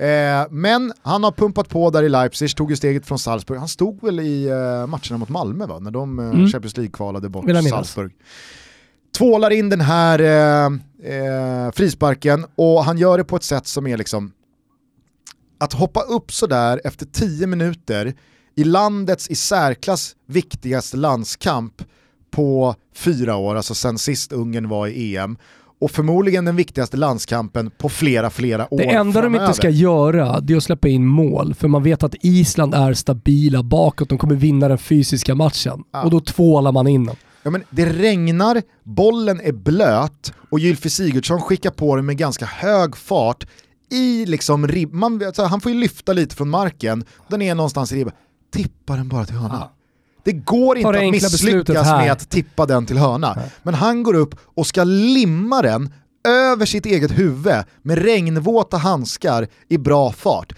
Eh, men han har pumpat på där i Leipzig, tog ju steget från Salzburg. Han stod väl i eh, matcherna mot Malmö va? när de eh, Champions League-kvalade bort. Salzburg. Tvålar in den här eh, eh, frisparken och han gör det på ett sätt som är liksom att hoppa upp sådär efter 10 minuter i landets i särklass viktigaste landskamp på fyra år, alltså sen sist Ungern var i EM, och förmodligen den viktigaste landskampen på flera, flera år Det enda de framöver. inte ska göra det är att släppa in mål, för man vet att Island är stabila bakåt, de kommer vinna den fysiska matchen. Ja. Och då tvålar man in dem. Ja, men det regnar, bollen är blöt och Gylfi Sigurdsson skickar på den med ganska hög fart i liksom ribb... Man, alltså, han får ju lyfta lite från marken, den är någonstans i ribban. Tippa den bara till hörna. Ja. Det går inte det att misslyckas med att tippa den till hörna. Men han går upp och ska limma den över sitt eget huvud med regnvåta handskar i bra fart.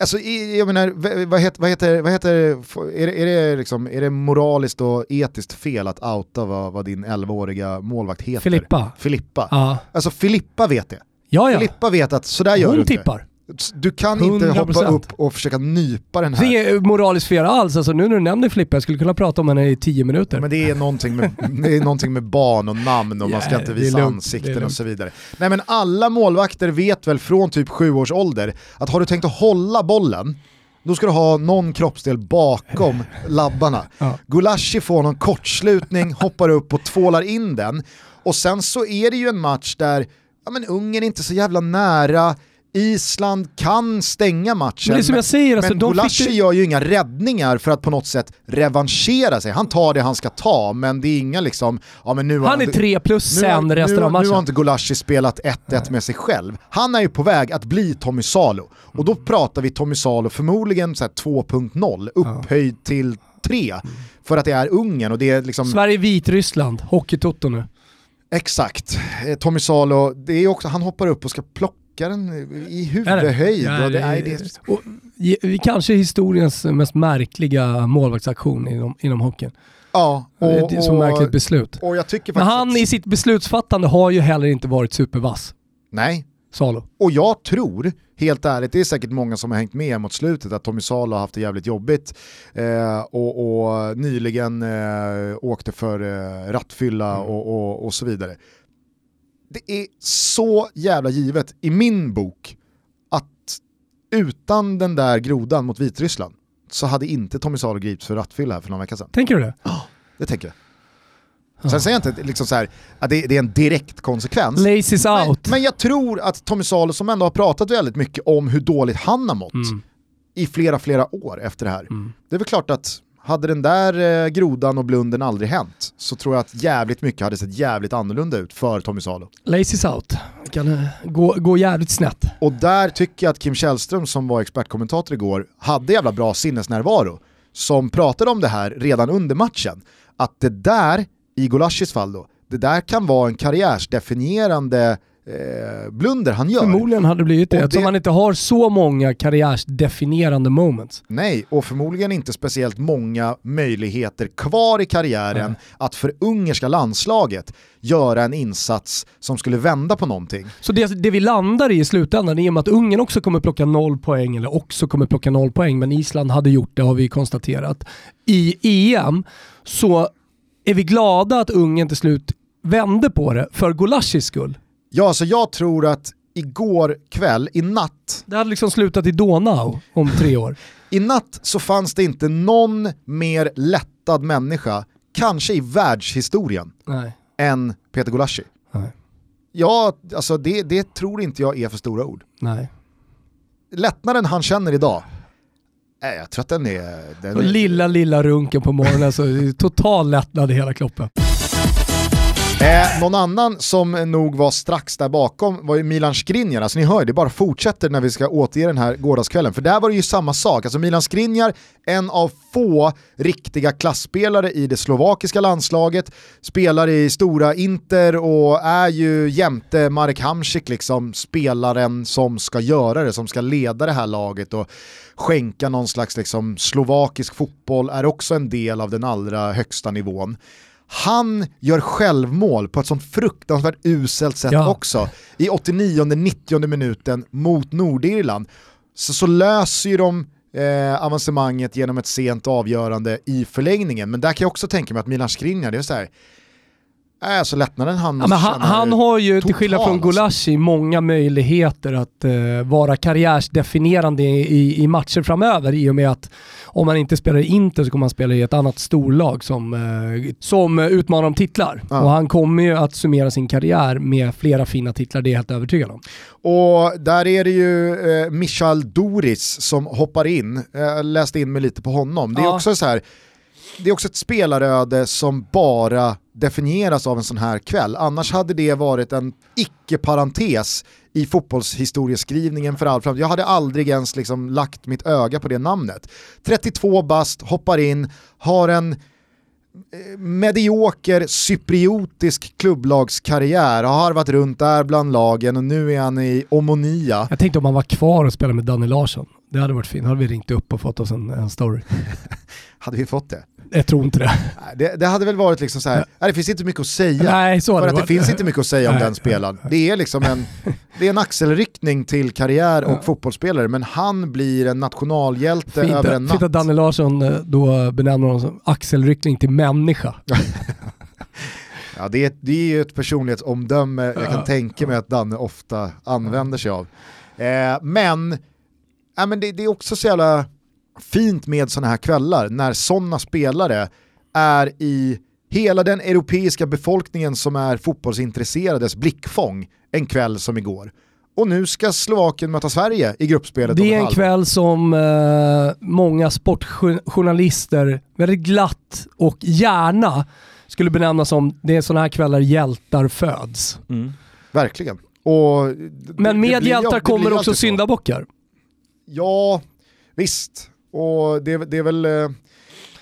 Alltså, jag menar, vad heter, vad heter, vad heter är, det, är, det liksom, är det moraliskt och etiskt fel att outa vad, vad din 11-åriga målvakt heter? Filippa. Filippa. Ja, Alltså Filippa vet det. ja. ja. Filippa vet att sådär gör du Hon inte. Du kan inte hoppa 100%. upp och försöka nypa den Det här. är inget moraliskt fel alls. Alltså, nu när du nämner Filippa, jag skulle kunna prata om henne i tio minuter. Men det är, någonting med, (laughs) det är någonting med barn och namn och man ska Ja, inte det är visa lugnt, det ansikten är och så vidare. Nej men alla målvakter vet väl från typ sju års ålder att har du tänkt att hålla bollen, då ska du ha någon kroppsdel bakom (laughs) labbarna. Ja. Gulashi får någon kortslutning, hoppar upp och tvålar in den. Och sen så är det ju en match där ja, men Ungern är inte så jävla nära, Island kan stänga matchen. Men jag säger, alltså, men fick Gulashi det- gör ju inga räddningar för att på något sätt revanschera sig. Han tar det han ska ta, men det är inga liksom... Ja, men nu har Han är tre plus nu sen resten nu, av Nu har matchen. inte Gulashi spelat 1-1 med sig själv. Han är ju på väg att bli Tommy Salo. Och då pratar vi Tommy Salo förmodligen så här 2.0, upphöjd till 3. För att det är Ungern och det är liksom... Sverige, Vitryssland, Hockeytoto nu. Exakt. Eh, Tommy Salo, det är också, han hoppar upp och ska plocka den i huvudhöjd. Ja, och det, är det, Och, kanske historiens mest märkliga målvaktsaktion inom, inom hockeyn. ja, det är så märkligt beslut. och jag tycker Men han i sitt beslutsfattande har ju heller inte varit supervass, Nej, Salo. Och jag tror, helt ärligt, det är säkert många som har hängt med mot slutet, att Tommy Salo har haft det jävligt jobbigt eh, och, och nyligen eh, åkte för eh, rattfylla och, och, och så vidare. Det är så jävla givet i min bok att utan den där grodan mot Vitryssland så hade inte Tommy Salo gripits för rattfylla här för någon vecka sedan. Tänker du det? Det tänker jag. Sen säger jag inte liksom så här, att det, det är en direkt konsekvens. Laces Men, out. men jag tror att Tommy Salo som ändå har pratat väldigt mycket om hur dåligt han har mått Mm. i flera, flera år efter det här. Det är väl klart att hade den där eh, grodan och blunden aldrig hänt så tror jag att jävligt mycket hade sett jävligt annorlunda ut för Tommy Salo. Laces out. Det kan eh, gå, gå jävligt snett. Och där tycker jag att Kim Källström som var expertkommentator igår hade jävla bra sinnesnärvaro som pratade om det här redan under matchen. Att det där, i Golashis fall då, det där kan vara en karriärsdefinierande eh, blunder han gör. Förmodligen hade det blivit det, Och eftersom det- man inte har så många karriärsdefinierande moments. Nej, och förmodligen inte speciellt många möjligheter kvar i karriären att för ungerska landslaget göra en insats som skulle vända på någonting. Så det, det vi landar i i slutändan, i och med att Ungern också kommer plocka noll poäng, eller också kommer plocka noll poäng, men Island hade gjort det har vi konstaterat. I EM så är vi glada att Ungern till slut vände på det för Gulashis skull. Ja, så jag tror att igår kväll, i natt, Det hade liksom slutat i Donau om tre år. (laughs) i natt så fanns det inte någon mer lättad människa, kanske i världshistorien, Nej. än Peter Gulaschi. Nej. Ja, alltså det, det tror inte jag är för stora ord. Nej. Lättnaden han känner idag, nej, jag tror att den är... Den är lilla, lilla runken på morgonen, så det är total lättnad i hela kroppen. Eh, någon annan som nog var strax där bakom var ju Milan Skriniar. Alltså ni hör, det bara fortsätter när vi ska återge den här gårdagskvällen. För där var det ju samma sak. Alltså Milan Skriniar, en av få riktiga klassspelare i det slovakiska landslaget, spelar i stora Inter och är ju jämte Marek Hamsik liksom spelaren som ska göra det, som ska leda det här laget och skänka någon slags liksom slovakisk fotboll, är också en del av den allra högsta nivån. Han gör självmål på ett sånt fruktansvärt uselt sätt Ja. också. I 89-90 minuten mot Nordirland. Så, så löser ju de eh, avancemanget genom ett sent avgörande i förlängningen. Men där kan jag också tänka mig att Milan Skriniar, det är så här, äh, så lättnaden han Ja, han, han har ju, till skillnad från alltså. Gulaschi, många möjligheter att eh, vara karriärsdefinierande i, i, matcher framöver i och med att om man inte spelar i Inter så kommer han spela i ett annat storlag som, eh, som utmanar om titlar. Ja. Och han kommer ju att summera sin karriär med flera fina titlar, det är jag helt övertygad om. Och där är det ju eh, Michal Doris som hoppar in, jag läste in mig lite på honom. Det är Ja. också så här, det är också ett spelaröde som bara definieras av en sån här kväll. Annars hade det varit en icke-parentes i fotbollshistorieskrivningen för all framtid. Jag hade aldrig ens liksom lagt mitt öga på det namnet. 32 bast, hoppar in, har en eh, medioker cypriotisk klubblagskarriär, har harvat runt där bland lagen och nu är han i Omonia. Jag tänkte om han var kvar och spelade med Danny Larsson. Det hade varit fint. Hade vi ringt upp och fått oss en, en story. (laughs) Hade vi fått det? Jag tror inte det. Det, det hade väl varit liksom så här, nej, det finns inte mycket att säga. Nej, så för hade att det finns inte mycket att säga om Nej. den spelaren. Det är liksom en, (laughs) det är en axelryckning till karriär och fotbollsspelare, men han blir en nationalhjälte Fint, över en fint natt. att Danny Larsson eh, då benämner honom som axelryckning till människa. (laughs) Ja, det, är, det är ju ett personlighetsomdöme jag kan tänka mig att Danne ofta använder sig av. Eh, men ja, men det, det är också så jävla fint med sådana här kvällar när sådana spelare är i hela den europeiska befolkningen som är fotbollsintresserades blickfång en kväll som igår. Och nu ska Slovakien möta Sverige i gruppspelet Det är en kväll som eh, många sportjournalister väldigt glatt och gärna skulle benämna som det är sådana här kvällar hjältar föds. Verkligen. Och Men med hjältar kommer också syndabockar. Ja, visst. Och det, det är väl, eh,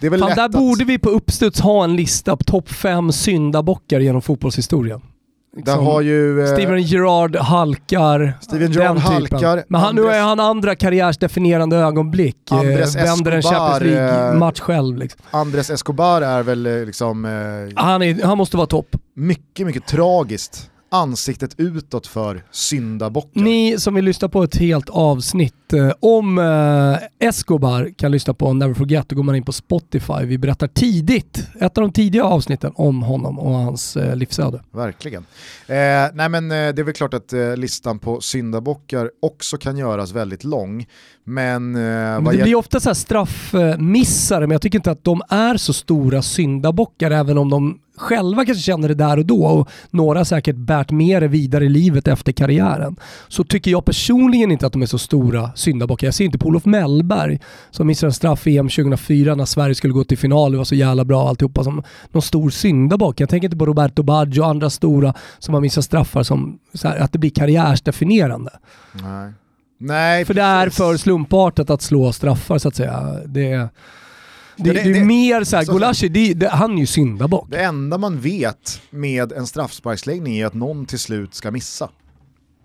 det är väl Fan, där att- borde vi på uppstuds ha en lista på topp fem syndabockar genom fotbollshistorien. Där Liksom, har ju... eh, Steven Gerrard halkar. Steven Gerrard halkar, Men han, nu Andres- är han andra karriärsdefinierande ögonblick. Eh, Andres vänder en Champions eh, League-match själv. Liksom. Andres Escobar är väl eh, liksom eh, Han, är, han måste vara topp. mycket, mycket tragiskt ansiktet utåt för syndabocken. Ni som vill lyssna på ett helt avsnitt eh, om eh, Escobar kan lyssna på Never Forget. Då går man in på Spotify. Vi berättar tidigt, ett av de tidiga avsnitten om honom och hans eh, livsöde. Verkligen. Eh, nej men eh, det är väl klart att eh, listan på syndabockar också kan göras väldigt lång. Men, eh, Men det blir ofta så här straffmissare, men jag tycker inte att de är så stora syndabockar, även om de själva kanske känner det där och då och några säkert bärt med det vidare i livet efter karriären. Så tycker jag personligen inte att de är så stora syndabockar. Jag ser inte på Olof Mellberg som missade straff i EM 2004 när Sverige skulle gå till final, det var så jävla bra alltihopa, som någon stor syndabock. Jag tänker inte på Roberto Baggio och andra stora som har missat straffar som här, att det blir karriärsdefinierande. Nej. Nej, För det är precis. för slumpartat att slå straffar så att säga. Det, det, det- det, är mer såhär, så- Gulaschi, det, det, han är ju syndabock. Det enda man vet med en straffsparksläggning är att någon till slut ska missa.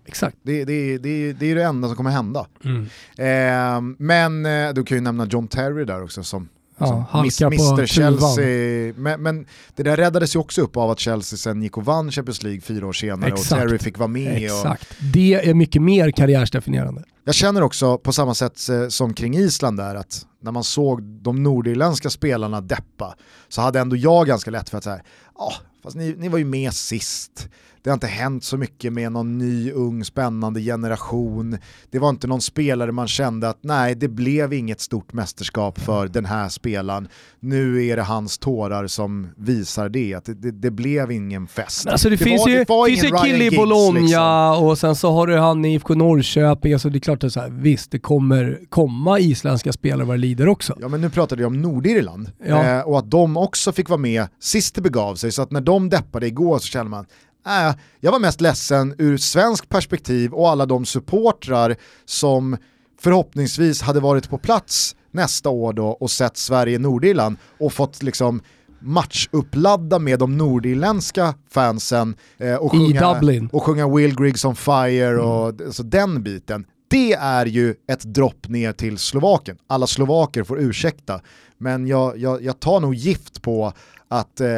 Exakt. Det, det, det, det är det enda som kommer hända. Mm. Eh, men eh, du kan ju nämna John Terry där också som, Ja, som halkar på. Chelsea. Men, men det där räddades ju också upp av att Chelsea sen gick och vann Champions League fyra år senare Exakt. och Terry fick vara med. Och, Exakt. Det är mycket mer karriärsdefinierande. jag känner också på samma sätt eh, som kring Island där att när man såg de nordirländska spelarna deppa så hade ändå jag ganska lätt för att säga, ja, fast ni, ni var ju med sist. Det har inte hänt så mycket med någon ny, ung, spännande generation. Det var inte någon spelare man kände att nej, det blev inget stort mästerskap för den här spelaren. Nu är det hans tårar som visar det, att det, det, det blev ingen fest. Alltså det, Det finns var- ju, det finns ju kille i Bologna liksom. och sen så har du han i IFK Norrköping. Alltså det är klart att så här, visst, det kommer komma isländska spelare vad det lider också. Ja men nu pratade jag om Nordirland Ja. eh, och att de också fick vara med sist det begav sig så att när de deppade igår så kände man äh, jag var mest ledsen ur svensk perspektiv och alla de supportrar som förhoppningsvis hade varit på plats nästa år då och sett Sverige-Nordirland och fått liksom matchupladda med de nordirländska fansen eh, och, sjunga, och sjunga Will Griggs on fire och alltså den biten. Det är ju ett dropp ner till Slovakien. Alla slovaker får ursäkta, men jag, jag, jag tar nog gift på att eh,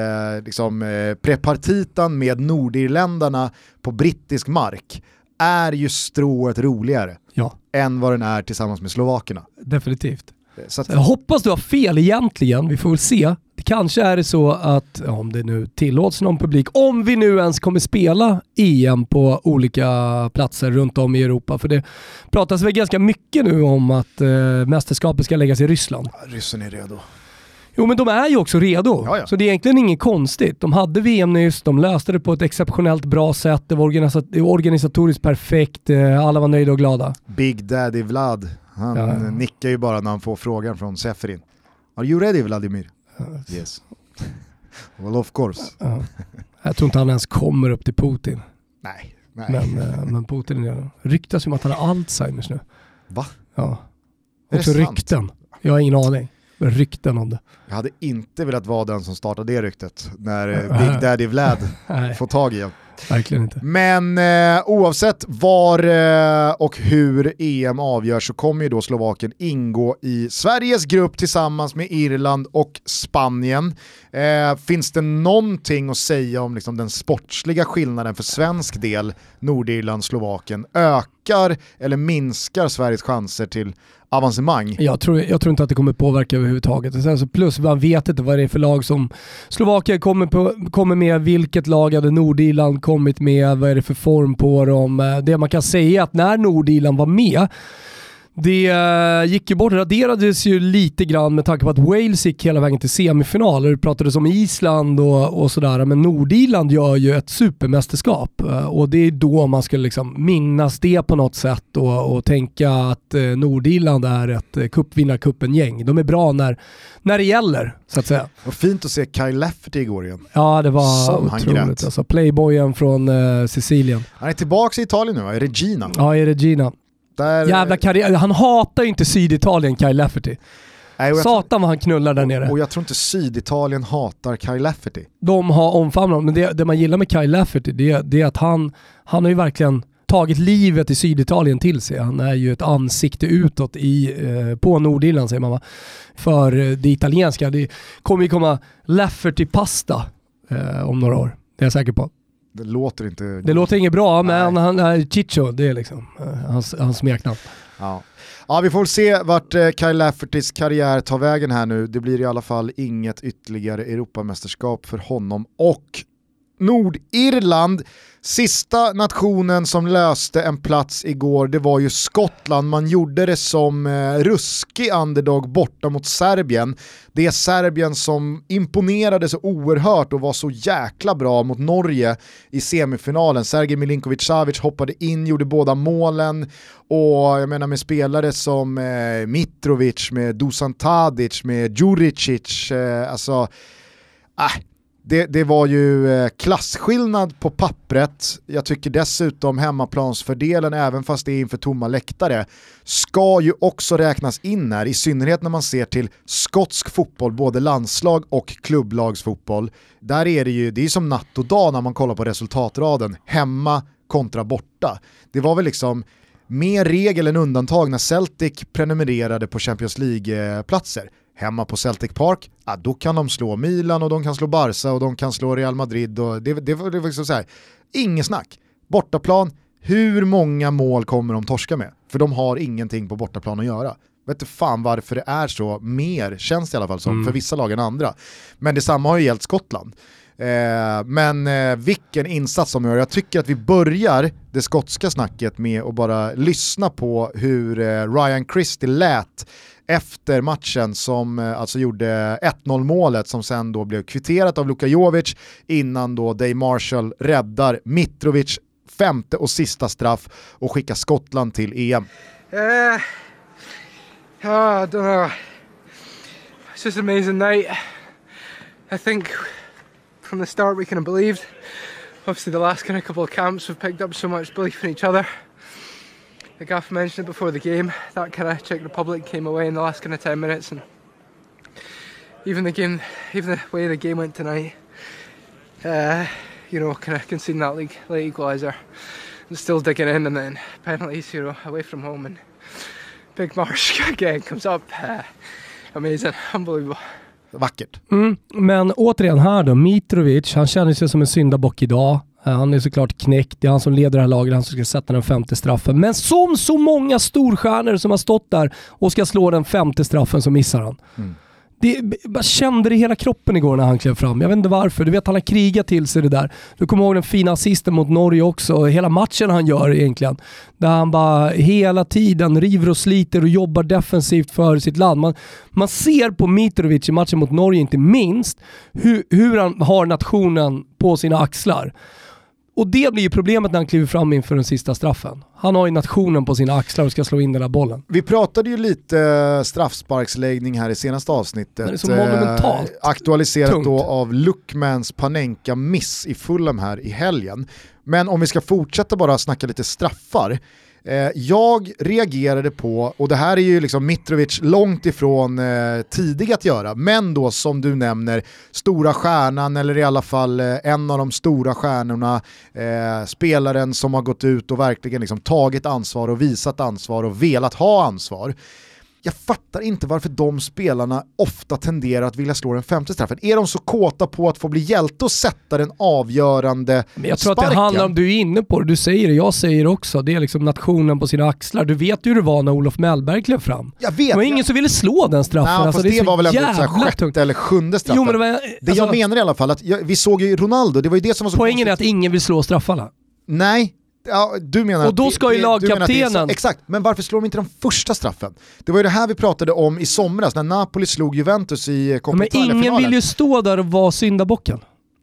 liksom, eh, prepartitan med nordirländarna på brittisk mark är ju strået roligare Ja, än vad den är tillsammans med slovakerna. definitivt. Eh, Så att, Jag hoppas du har fel egentligen, vi får väl se. Det kanske är det så att, ja, om det nu tillåts någon publik, om vi nu ens kommer spela EM på olika platser runt om i Europa. För det pratas väl ganska mycket nu om att eh, mästerskapet ska läggas i Ryssland. ryssen är redo. Jo men de är ju också redo, Ja, ja. så det är egentligen inget konstigt. De hade VM nyss, de löste det på ett exceptionellt bra sätt, det var organisa- organisatoriskt perfekt, eh, alla var nöjda och glada. Big Daddy Vlad, han Ja. eh, nickar ju bara när han får frågan från Seferin. Are you ready Vladimir? Yes. (laughs) well of course. Ja. Jag tror inte han ens kommer upp till Putin. Nej. Nej. Men, eh, men Putin är ryktas ju om att han har Alzheimers nu. Va? Ja. Också rykten. Jag har ingen aning. Rykten om det. Jag hade inte velat vara den som startade det ryktet när eh. (laughs) Big Daddy Vlad får tag i en. verkligen inte. Men eh, oavsett var eh, och hur EM avgörs så kommer ju då Slovakien ingå i Sveriges grupp tillsammans med Irland och Spanien. Eh, finns det någonting att säga om liksom, den sportsliga skillnaden för svensk del, Nordirland, Slovakien? Ökar eller minskar Sveriges chanser till avancemang? Jag tror, jag tror inte att det kommer påverka överhuvudtaget. Och Sen så plus man vet inte vad det är för lag som Slovakien kommer, på, kommer med, vilket lag hade Nordirland kommit med, vad är det för form på dem. Eh, det man kan säga är att när Nordirland var med det eh, gick ju bort, raderades ju lite grann med tanke på att Wales gick hela vägen till semifinal. Det pratades om Island och, och sådär, men Nordirland gör ju ett supermästerskap eh, och det är då man ska liksom minnas det på något sätt och, och tänka att eh, Nordirland är ett cupvinnarcupen-gäng. De är bra när, när det gäller, så att säga. Vad fint att se Kyle Lafferty igår igen. Ja, det var Som otroligt. Alltså, playboyen från eh, Sicilien. Han är tillbaka i Italien nu va? i Regina. Ja, i Regina. Där, Jävla karriär. Han hatar ju inte Syditalien, Kyle Lafferty. Nej, tror- Satan vad han knullar där nere. Och jag tror inte Syditalien hatar Kyle Lafferty. De har omfamnat honom, men det, det man gillar med Kyle Lafferty det, det är att han, han har ju verkligen tagit livet i Syditalien till sig. Han är ju ett ansikte utåt i, eh, på Nordirland säger man va. För eh, det italienska. Det kommer ju komma Lafferty-pasta eh, om några år. Det är jag säker på. Det låter inte... Det låter inget bra, men Nej. han är Chicho, det är liksom eh, hans, hans smeknamn. Ja. ja, vi får väl se vart eh, Kyle Laffertys karriär tar vägen här nu. Det blir i alla fall inget ytterligare Europamästerskap för honom och Nordirland. Sista nationen som löste en plats igår, det var ju Skottland. Man gjorde det som eh, ruskig underdog borta mot Serbien. Det är Serbien som imponerade så oerhört och var så jäkla bra mot Norge i semifinalen. Sergej Milinkovic-Savic hoppade in, gjorde båda målen och jag menar med spelare som eh, Mitrovic, med Dusan Tadic, med Djuricic, eh, alltså äh, det, det var ju eh, klasskillnad på pappret. Jag tycker dessutom hemmaplansfördelen, även fast det är inför tomma läktare, ska ju också räknas in här, i synnerhet när man ser till skotsk fotboll, både landslag och klubblagsfotboll. Där är det ju, det är som natt och dag när man kollar på resultatraden, hemma kontra borta. Det var väl liksom mer regel än undantag när Celtic prenumererade på Champions League-platser. Eh, Hemma på Celtic Park, ja, då kan de slå Milan och de kan slå Barca och de kan slå Real Madrid. Och det, det, det var liksom så här, inget snack. Bortaplan, hur många mål kommer de torska med? För de har ingenting på bortaplan att göra. Vet inte fan varför det är så mer, känns det i alla fall som, Mm. för vissa lag än andra. Men detsamma har ju gällt Skottland. Eh, men eh, vilken insats som gör. Jag tycker att vi börjar det skotska snacket med att bara lyssna på hur eh, Ryan Christie lät efter matchen som eh, alltså gjorde 1-0 målet som sen då blev kvitterat av Luka Jovic innan då Dave Marshall räddar Mitrovic femte och sista straff och skickar Skottland till EM. Uh, eh, oh, I don't know. It's just an amazing night. I think from the start we kind of believed. Obviously, the last kind of couple of camps we've picked up so much belief in each other. The gaff mentioned it before the game. That kind of Czech Republic came away in the last kind of ten minutes, and even the game, even the way the game went tonight. Uh, you know, kind of conceding that league late equaliser and still digging in, and then penalties, you know, away from home, and Big Marsh (laughs) again comes up. Uh, amazing, unbelievable. Vackert. Mm, men återigen här då, Mitrovic, han känner sig som en syndabock idag. Eh, Han är såklart knäckt, det är han som leder det här laget, han som ska sätta den femte straffen. Men som så många storstjärnor som har stått där och ska slå den femte straffen så missar han. Det, jag kände det i hela kroppen igår när han klev fram. Jag vet inte varför. Du vet han har krigat till sig det där. Du kommer ihåg den fina assisten mot Norge också. Hela matchen han gör egentligen. Där han bara hela tiden river och sliter och jobbar defensivt för sitt land. Man, man ser på Mitrovic i matchen mot Norge inte minst hur, hur han har nationen på sina axlar. Och det blir ju problemet när han kliver fram inför den sista straffen. Han har ju nationen på sina axlar och ska slå in den där bollen. Vi pratade ju lite straffsparksläggning här i senaste avsnittet. Det är så monumentalt Eh, aktualiserat tungt. då av Luckmans Panenka-miss i Fulham här i helgen. Men om vi ska fortsätta bara snacka lite straffar. Eh, jag reagerade på, och det här är ju liksom Mitrovic långt ifrån eh, tidig att göra, men då som du nämner, stora stjärnan eller i alla fall eh, en av de stora stjärnorna, eh, spelaren som har gått ut och verkligen liksom tagit ansvar och visat ansvar och velat ha ansvar. Jag fattar inte varför de spelarna ofta tenderar att vilja slå den femte straffen. Är de så kåta på att få bli hjälte och sätta den avgörande Men jag tror att sparken? det handlar om, du är inne på det, du säger det, jag säger det också, det är liksom nationen på sina axlar. Du vet ju hur det var när Olof Mellberg klev fram. Jag vet. Det var jag- ingen som ville slå den straffen. Nej, alltså, det, är så var väl ändå sjätte tungt. eller sjunde straffen. Jo, men det, var, det alltså, jag menar i alla fall, att jag, vi såg ju Ronaldo, det var ju det som var så poängen är konstigt. att ingen vill slå straffarna. Nej, ja, du menar Och då ska ju lagkaptenen- Exakt, men varför slår de inte den första straffen? Det var ju det här vi pratade om i somras när Napoli slog Juventus i Coppa Men ingen vill ju stå där och vara syndabocken.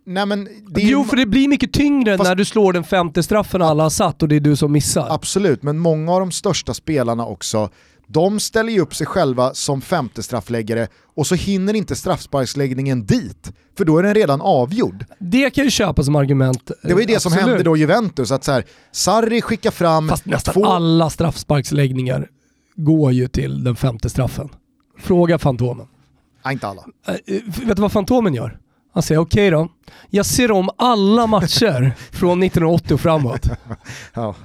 Nej, men det Jo, för det blir mycket tyngre Fast- när du slår den femte straffen alla har satt och det är du som missar. Absolut, men många av de största spelarna också, de ställer ju upp sig själva som femte straffläggare och så hinner inte straffsparksläggningen dit, för då är den redan avgjord. Det kan ju köpa som argument. Det var ju det som Absolut. hände då Juventus, att så här, Sarri skickar fram Fast nästan två... alla straffsparksläggningar går ju till den femte straffen. Fråga Fantomen. Nej, inte alla. Äh, eh, vet du vad Fantomen gör? Han säger okej då, jag ser om alla matcher (laughs) från 1980 och framåt. Ja.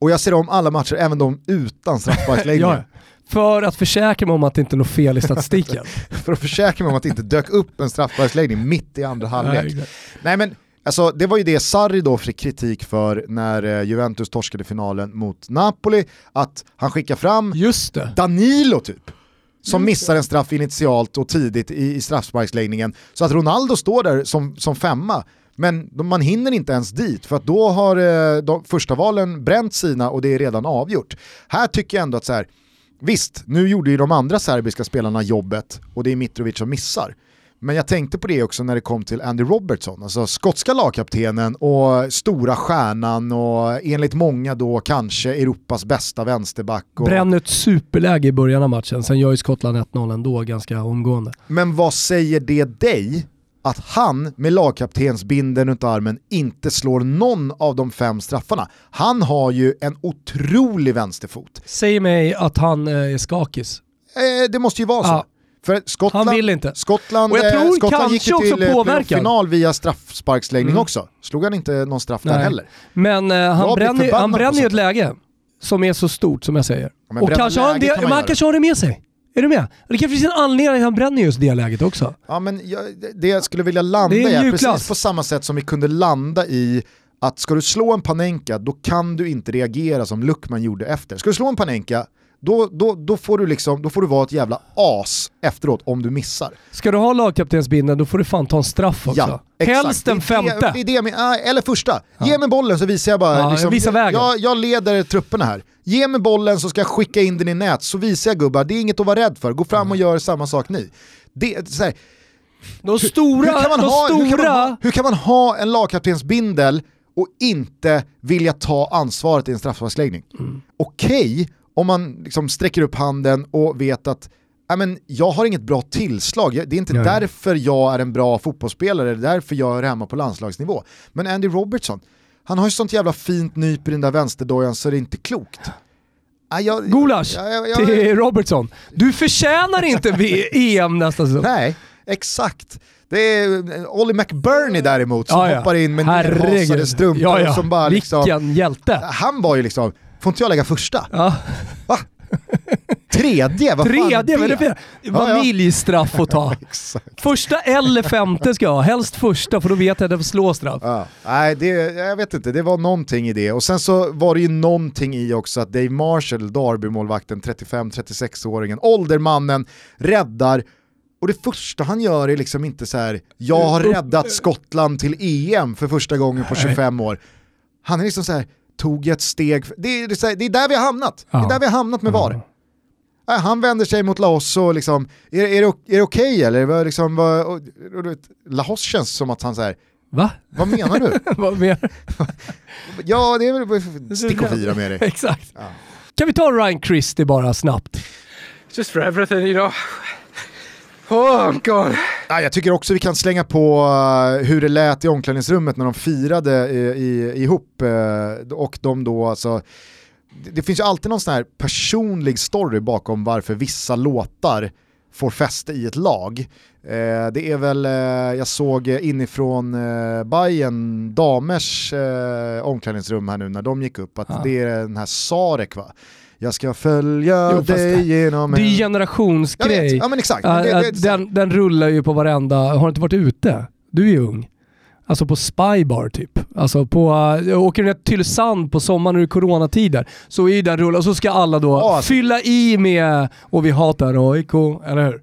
Och jag ser om alla matcher, även de utan straffsparksläggningar. (laughs) Ja, för att försäkra mig om att det inte är något fel i statistiken. (laughs) För att försäkra mig om att det inte dök upp en straffsparksläggning mitt i andra halvlek. Nej. Nej men, alltså, det var ju det Sarri då fick kritik för när eh, Juventus torskade finalen mot Napoli, att han skickar fram Just det. Danilo typ. Som missar en straff initialt och tidigt i, i straffsparksläggningen. Så att Ronaldo står där som, som femma. Men man hinner inte ens dit för att då har eh, de första valen bränt sina och det är redan avgjort. Här tycker jag ändå att så här, visst, nu gjorde ju de andra serbiska spelarna jobbet och det är Mitrovic som missar. Men jag tänkte på det också när det kom till Andy Robertson, alltså skotska lagkaptenen och stora stjärnan och enligt många då kanske Europas bästa vänsterback. Och... Bränner ett superläge i början av matchen, sen gör ju Skottland 1-0 ändå ganska omgående. Men vad säger det dig att han med lagkaptensbinden runt armen inte slår någon av de fem straffarna? Han har ju en otrolig vänsterfot. Säg mig att han eh, är skakis. Eh, det måste ju vara så. Ja. För Skottland, Han vill inte. Skottland, Och jag eh, tror Skottland gick ju till eh, final via straffsparksläggning Mm. också. Slog han inte någon straff där Nej. heller? Men eh, han bränner, han bränner ju ett läge som är så stort som jag säger. men och kanske har det, kan man göra. kanske har det med sig. Är du med? Det kanske finns en anledning att han bränner just det läget också. Ja, men jag, det jag skulle vilja landa i är precis på samma sätt som vi kunde landa i att ska du slå en Panenka, då kan du inte reagera som Luckman gjorde efter. Ska du slå en Panenka, då, då, då, får du liksom, då får du vara ett jävla as efteråt om du missar. Ska du ha lagkaptensbindeln då får du fan ta en straff också. Ja, exakt. Helst den femte. Det, det jag ah, eller första. Ge mig bollen så visar jag bara. Ja, liksom, visa vägen. Jag, jag leder trupperna här. Ge mig bollen så ska jag skicka in den i nät så visar jag gubbar, det är inget att vara rädd för. Gå fram och gör samma sak ni. Det, så här, De stora, hur, kan man de ha, stora... hur, kan ha, hur kan man ha en lagkaptensbindel och inte vilja ta ansvaret i en straffsparksläggning? Mm. Okej om man liksom sträcker upp handen och vet att "Ja, men jag har inget bra tillslag, det är inte Nej. därför jag är en bra fotbollsspelare, det är därför jag är hemma på landslagsnivå. Men Andy Robertson, han har ju sånt jävla fint nyp i den där vänsterdojan så det är inte klokt. Ja, jag, Gulasch till Robertson. Du förtjänar inte EM nästa säsong. Nej, exakt. Det är eh, Ollie McBurney däremot som Ja, ja. hoppar in med nerhasade strumpor Ja, ja. som bara liksom... Vilken hjälte. Han var ju liksom, får inte jag lägga första? Ja. Va? Tredje? Vad fan Tredje, vad är det ja. vaniljstraff att ta? (laughs) Första eller femte ska jag ha, helst första för då vet jag att jag får slå straff. Ja. Nej, det, jag vet inte, det var någonting i det. Och sen så var det ju någonting i också att Dave Marshall, Derby-målvakten, 35-36-åringen, åldermannen, räddar och det första han gör är liksom inte så här: jag har räddat Skottland till EM för första gången på 25 år. Han är liksom så här, tog ett steg, det är, det är, där vi har hamnat. Det är Ja. där vi har hamnat med VAR. Nej, Han vänder sig mot Laos och liksom, är, är det, är det okej eller? Vad Liksom, vad, och, och, Laos känns som att han säger Va? vad menar du? (laughs) Vad mer? (laughs) Ja, det är väl stick och fira med dig. (laughs) Exakt. Kan vi ta Ryan Christie bara snabbt? Just for everything, you know. Oh, God. Ja, jag tycker också vi kan slänga på eh, hur det lät i omklädningsrummet när de firade i, i, ihop eh, och de då alltså det, finns ju alltid någon sån här personlig story bakom varför vissa låtar får fäste i ett lag. Eh, det är väl, eh, jag såg inifrån eh, Bayern damers eh, omklädningsrum här nu när de gick upp att Ja. det är den här Sarek va? Jag ska följa Jo, dig det- genom Det är en... Generationsgrej. ja men exakt. Ja, Men det, ja, det, den, den rullar ju på varenda, har du inte varit ute? Du är ju ung. Alltså på Spybar typ. Alltså på, uh, åker du ner till Tylösand på sommaren det är coronatider så är ju den rullad och så ska alla då Ja, alltså- fylla i med och vi hatar AIK, eller hur?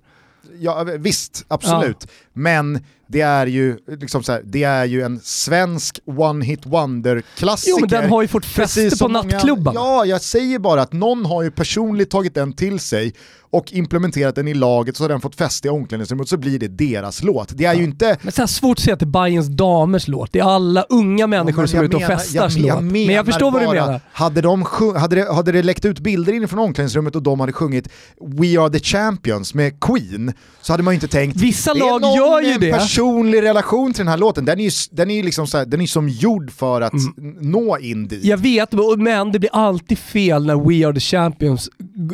Ja visst, absolut. Men det är ju, liksom så här, det är ju en svensk one-hit wonder-klassiker. Jo men den har ju fått fäste på nattklubbarna. Ja, jag säger bara att någon har ju personligt tagit den till sig och implementerat den i laget så har den fått fäste i omklädningsrummet så blir det deras låt. Det är ju inte... Men så här svårt att säga att det är Bayerns damers låt. Det är alla unga människor men som är ute och festars låt. Men jag förstår vad du bara, menar. Hade, de sjung, hade, det, hade det läckt ut bilder inifrån omklädningsrummet och de hade sjungit We are the champions med Queen så hade man ju inte tänkt Vissa lag gör ju det. Personlig relation till den här låten. Den är ju, den är liksom så här, den är som gjord för att Mm. nå in dit. Jag vet, men det blir alltid fel när We Are The Champions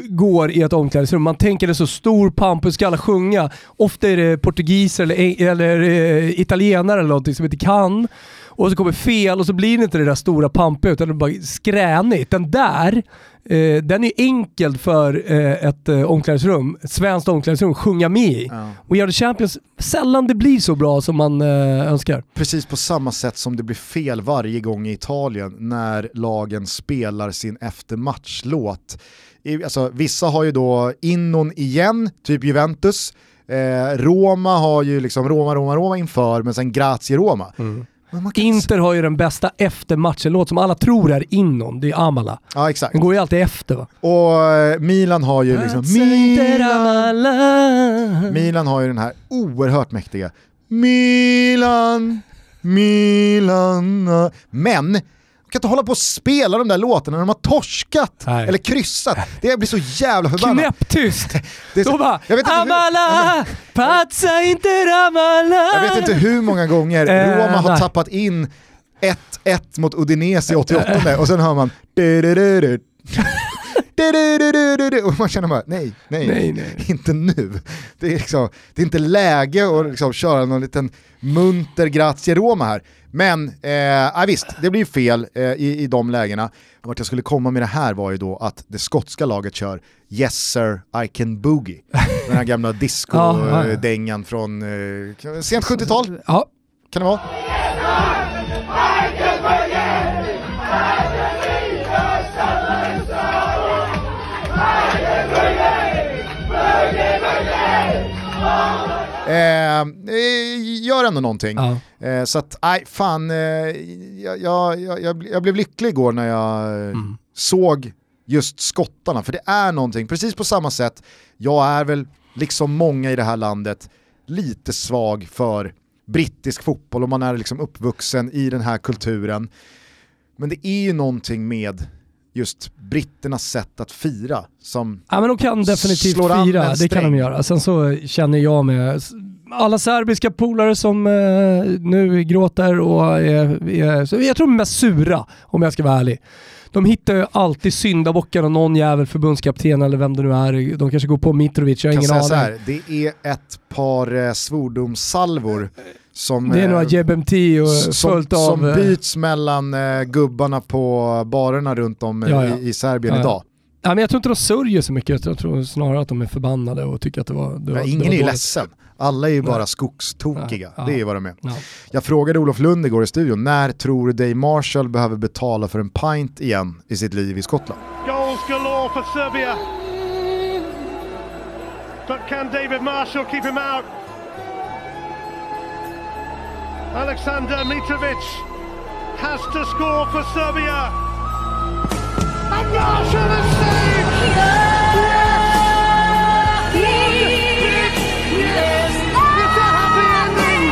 går i ett omklädningsrum. Man tänker det är så stor pampus, ska alla sjunga. Ofta är det portugiser eller, eller eh, italienare eller någonting som inte kan. Och så kommer fel och så blir det inte det där stora pampiga utan det är bara skränigt. Den där, eh, den är enkel för eh, ett eh, omklädningsrum, ett svenskt omklädningsrum, sjunga med i. Ja. We Are The Champions, sällan det blir så bra som man eh, önskar. Precis på samma sätt som det blir fel varje gång i Italien när lagen spelar sin eftermatchlåt. I- Alltså, vissa har ju då innon igen, typ Juventus. Eh, Roma har ju liksom Roma, Roma, Roma inför, men sen Grazie Roma. Inte- Inter har ju den bästa eftermatchen-låt som alla tror är innon, det är Amala. Ja exakt. Den går ju alltid efter va? Och eh, Milan har ju liksom... Milan, Milan har ju den här oerhört mäktiga Milan, Milan. eh. Men, kan inte hålla på och spela de där låtarna när de har torskat Nej. eller kryssat. Det blir så jävla förbannat. Knäpptyst! (laughs) Det är så- Då bara jag vet inte hur- Amala, pazza inte Amala! Jag vet inte hur många gånger Eh, Roma har tappat in 1-1 mot Udinese i 88 och sen hör man (laughs) du-du-du-du. Du-du-du-du-du och man känner bara nej, nej, Nej, nej. inte nu. Det är, liksom, det är inte läge att liksom köra någon liten munter grazie Roma här. Men eh, visst, det blir fel eh, i, i de lägena. Vart jag skulle komma med det här var ju då att det skotska laget kör Yes sir, I can boogie. Den här gamla disco-dängan från eh, sent 70-tal. Kan det vara? Gör ändå någonting. Ja. Eh, så att, nej fan, eh, jag, jag, jag, jag blev lycklig igår när jag eh, Mm. såg just skottarna. För det är någonting, precis på samma sätt, jag är väl, liksom många i det här landet, lite svag för brittisk fotboll och man är liksom uppvuxen i den här kulturen. Men det är ju någonting med just britternas sätt att fira som Ja men de kan definitivt fira, det kan de göra. Sen så känner jag med alla serbiska polare som eh, nu gråter och är, är, jag tror de är mest sura om jag ska vara ärlig. De hittar ju alltid syndabockar och någon jävel förbundskapten eller vem det nu är. De kanske går på Mitrovic, jag har ingen aning. det är ett par eh, svordomssalvor som, Det är eh, några Jebemti och som, följt av... som eh, byts mellan eh, gubbarna på barerna runt om eh, Ja, ja. I, i Serbien Ja, ja. idag. Ja, men jag tror inte de sörjer så mycket, jag tror snarare att de är förbannade och tycker att det var... Det var Men det ingen var är ju dåligt. ledsen, alla är ju bara Nej. skogstokiga. Ja, Det är vad de är. Ja. Jag frågade Olof Lund igår i studion, när tror du Dave Marshall behöver betala för en pint igen i sitt liv i Skottland? Goals galore for Serbia. But can David Marshall keep him out? Alexander Mitrovic has to score for Serbia. And Marshall has saved! It's a happy ending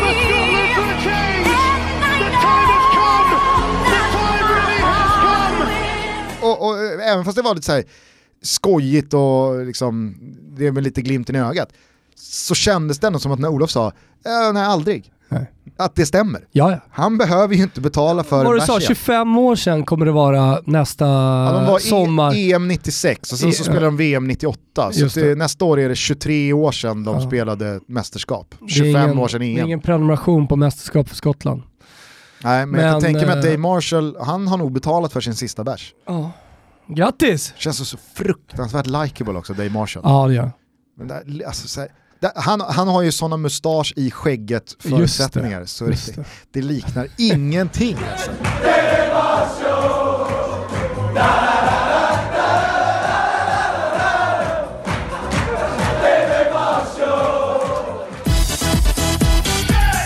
for Scotland for a change. The time has come. The time really has come. Och, och även fast det var lite så här skojigt och liksom, det är med lite glimten i ögat, så kändes det ändå som att när Olof sa "Eh, nej aldrig, Nej. att det stämmer. Ja, ja. Han behöver ju inte betala för Vad du sa, igen. 25 år sedan kommer det vara nästa Ja, de var sommar. EM 96 och sen så E- spelade de VM 98. Så det, nästa år är det 23 år sedan de Ja. spelade mästerskap. Det är 25 ingen, år sedan det är EM. ingen prenumeration på mästerskap för Skottland. Nej, men, jag kan Men, tänka mig att eh, Dave Marshall, han har nog betalat för sin sista bärs. Ja. Grattis! Känns så, så fruktansvärt likable också, Dave Marshall. Ja, det gör Men där, alltså, så här, han, han har ju sådana mustasch i skägget förutsättningar så Just det, det. det liknar ingenting. Alltså.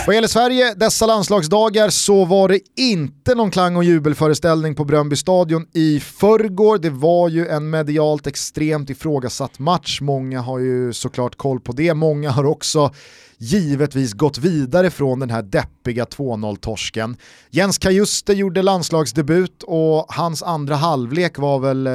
Vad gäller Sverige dessa landslagsdagar så var det inte någon klang och jubelföreställning på Bröndby stadion i förrgår. Det var ju en medialt extremt ifrågasatt match. Många har ju såklart koll på det. Många har också givetvis gått vidare från den här deppiga 2-0-torsken. Jens Kajuste gjorde landslagsdebut och hans andra halvlek var väl eh,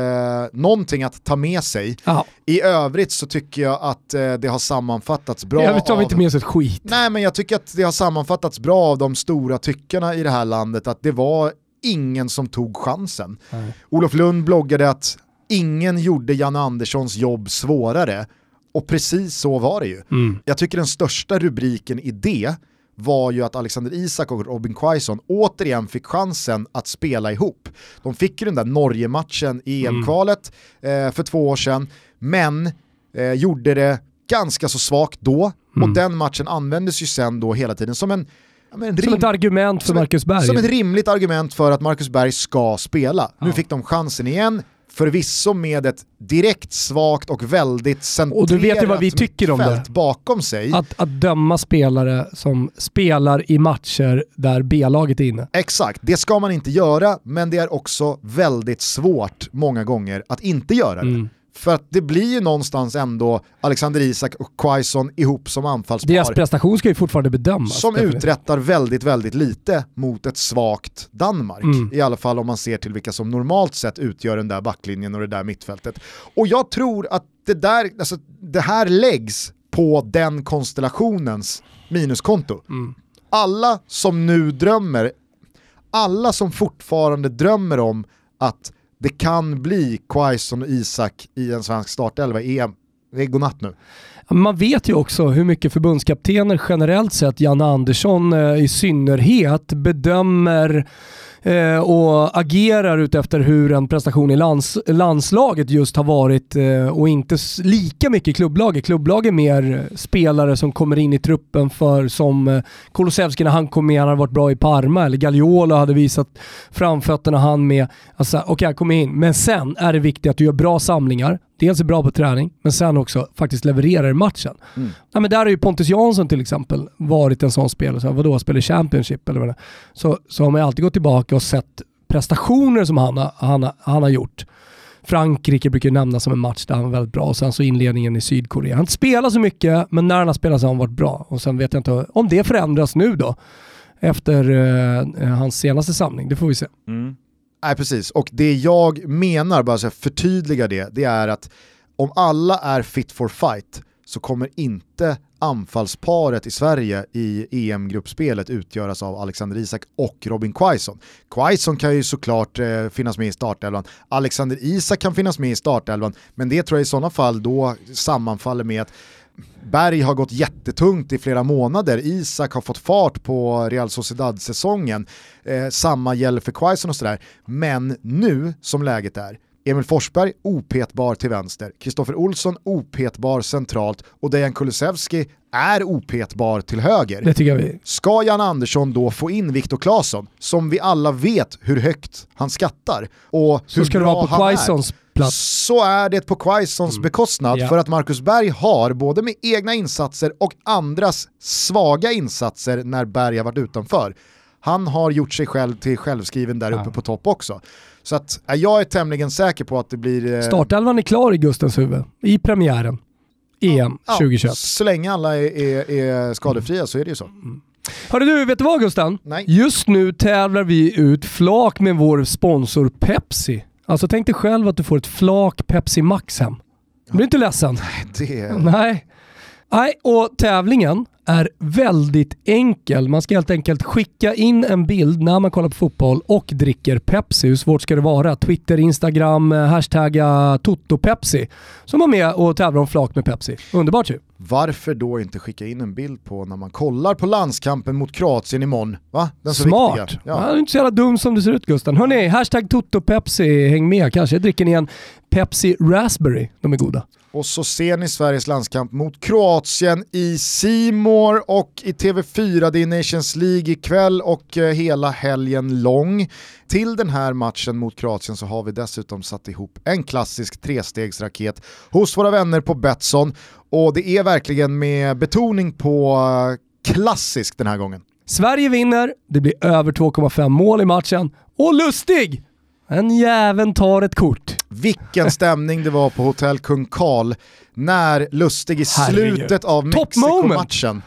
någonting att ta med sig. Ja, I övrigt så tycker jag att eh, det har sammanfattats bra. jag vi av- inte med oss ett skit. Nej men jag tycker att det har sammanfattats bra av de stora tyckarna i det här landet att det var ingen som tog chansen. Nej. Olof Lund bloggade att ingen gjorde Janne Anderssons jobb svårare och precis så var det ju. Mm. Jag tycker den största rubriken i det var ju att Alexander Isak och Robin Quaison återigen fick chansen att spela ihop. De fick ju den där Norge-matchen i EM-kvalet eh, för två år sedan, men eh, gjorde det ganska så svagt då, och den matchen användes ju sen då hela tiden som en, ja, Som rim- ett argument för Marcus Berg. som ett rimligt argument för att Marcus Berg ska spela. Nu Ja. fick de chansen igen, förvisso med ett direkt svagt och väldigt centrerat Och du vet ju vad vi tycker om det. bakom sig. Att, att döma spelare som spelar i matcher där B-laget är inne. Exakt, det ska man inte göra, men det är också väldigt svårt många gånger att inte göra det. Mm. För att det blir ju någonstans ändå Alexander Isak och Quaison ihop som anfallspar. Deras prestation ska ju fortfarande bedömas. som uträttar väldigt, väldigt lite mot ett svagt Danmark. Mm. I alla fall om man ser till vilka som normalt sett utgör den där backlinjen och det där mittfältet. Och jag tror att det, där, alltså, det här läggs på den konstellationens minuskonto. Mm. Alla som nu drömmer, alla som fortfarande drömmer om att det kan bli Quaison och Isak i en svensk startelva i EM, det är godnatt nu. Man vet ju också hur mycket förbundskaptener generellt sett, Janne Andersson eh, i synnerhet, bedömer eh, och agerar utefter hur en prestation i lands, landslaget just har varit eh, och inte lika mycket klubblaget. Klubblag är mer eh, spelare som kommer in i truppen för som eh, Kulusevski när han kom med, han hade varit bra i Parma, eller Gagliola hade visat framfötterna han med. Alltså, okej, okay, kom in. Men sen är det viktigt att du gör bra samlingar dels är bra på träning, men sen också faktiskt levererar i matchen. Mm. Ja, men där har ju Pontus Jansson till exempel varit en sån spelare, så här, vadå, spelar Championship eller vad det. Så, så har man alltid gått tillbaka och sett prestationer som han, har- han, har- han har gjort. Frankrike brukar ju nämnas som en match där han var väldigt bra och sen så inledningen i Sydkorea. Han spelat så mycket, men när han har spelat så har han varit bra. Och sen vet jag inte om det förändras nu då, efter eh, hans senaste samling. Det får vi se. Nej precis, och det jag menar, bara så jag förtydliga det, det är att om alla är fit for fight så kommer inte anfallsparet i Sverige i EM-gruppspelet utgöras av Alexander Isak och Robin Quaison. Quaison kan ju såklart eh, finnas med i startelvan, Alexander Isak kan finnas med i startelvan, men det tror jag i sådana fall då sammanfaller med att Berg har gått jättetungt i flera månader, Isak har fått fart på Real Sociedad-säsongen, eh, samma gäller för Quaison och sådär. Men nu, som läget är, Emil Forsberg opetbar till vänster, Kristoffer Olsson opetbar centralt och Dejan Kulusevski är opetbar till höger. Det tycker jag vi... Ska Jan Andersson då få in Viktor Claesson, som vi alla vet hur högt han skattar? Och Så hur ska det bra vara på Quaisons plats. så är det på Quaisons bekostnad Ja. för att Marcus Berg har, både med egna insatser och andras svaga insatser när Berg har varit utanför, han har gjort sig själv till självskriven där uppe på topp också. Så att, jag är tämligen säker på att det blir... eh, Startelvan är klar i Gustens huvud, i premiären. EM ja, 2021. Så länge alla är, är, är skadefria så är det ju så. Hörru du, vet du vad Gusten? Nej. Just nu tävlar vi ut flak med vår sponsor Pepsi. Alltså tänk dig själv att du får ett flak Pepsi Max hem. Du blir inte ledsen? Det, Nej. Nej, och tävlingen är väldigt enkel. Man ska helt enkelt skicka in en bild när man kollar på fotboll och dricker Pepsi. Hur svårt ska det vara? Twitter, Instagram, eh, hashtagga TotoPepsi. Så man med och tävlar om flak med Pepsi. Underbart ju. varför då inte skicka in en bild på när man kollar på landskampen mot Kroatien imorgon? Va? Den Smart! viktiga. Ja. Ja. du är inte så jävla dum som du ser ut Gusten. Hörni, hashtag TotoPepsi, häng med. Kanske dricker ni en Pepsi Raspberry. De är goda. Och så ser ni Sveriges landskamp mot Kroatien i Simor och i TV4. Det är Nations League ikväll och eh, hela helgen lång. Till den här matchen mot Kroatien så har vi dessutom satt ihop en klassisk trestegsraket hos våra vänner på Betsson. Och det är verkligen med betoning på eh, klassisk den här gången. Sverige vinner, det blir över 2,5 mål i matchen och lustig! En jäveln tar ett kort. Vilken stämning det var på Hotell Kung Karl när Lustig i Herregud. slutet av. Mexiko-matchen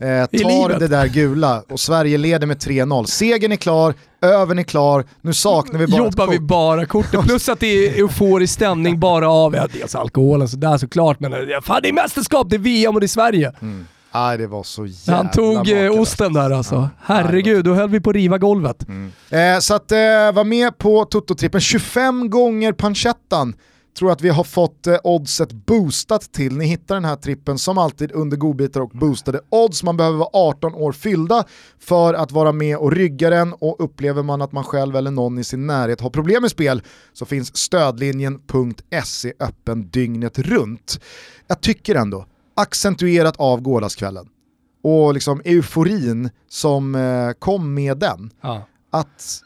eh, tar det där gula och Sverige leder med 3-0. Segern är klar, övern är klar, nu saknar vi bara Jobbar vi bara kortet. Plus att det är euforisk stämning bara av, ja dels alkoholen sådär såklart, men det- fan det är mästerskap, det är VM och det är Sverige. Nej, det var så jävla Han tog eh, osten där alltså. Ja. Herregud, då höll vi på att riva golvet. Eh, så att eh, var med på Toto-trippen 25 gånger panchettan tror att vi har fått eh, oddset boostat till. Ni hittar den här trippen som alltid under godbitar och boostade odds. Man behöver vara 18 år fyllda för att vara med och rygga den och upplever man att man själv eller någon i sin närhet har problem med spel så finns stödlinjen.se öppen dygnet runt. Jag tycker ändå, accentuerat av gårdagskvällen och liksom euforin som eh, kom med den Ja. att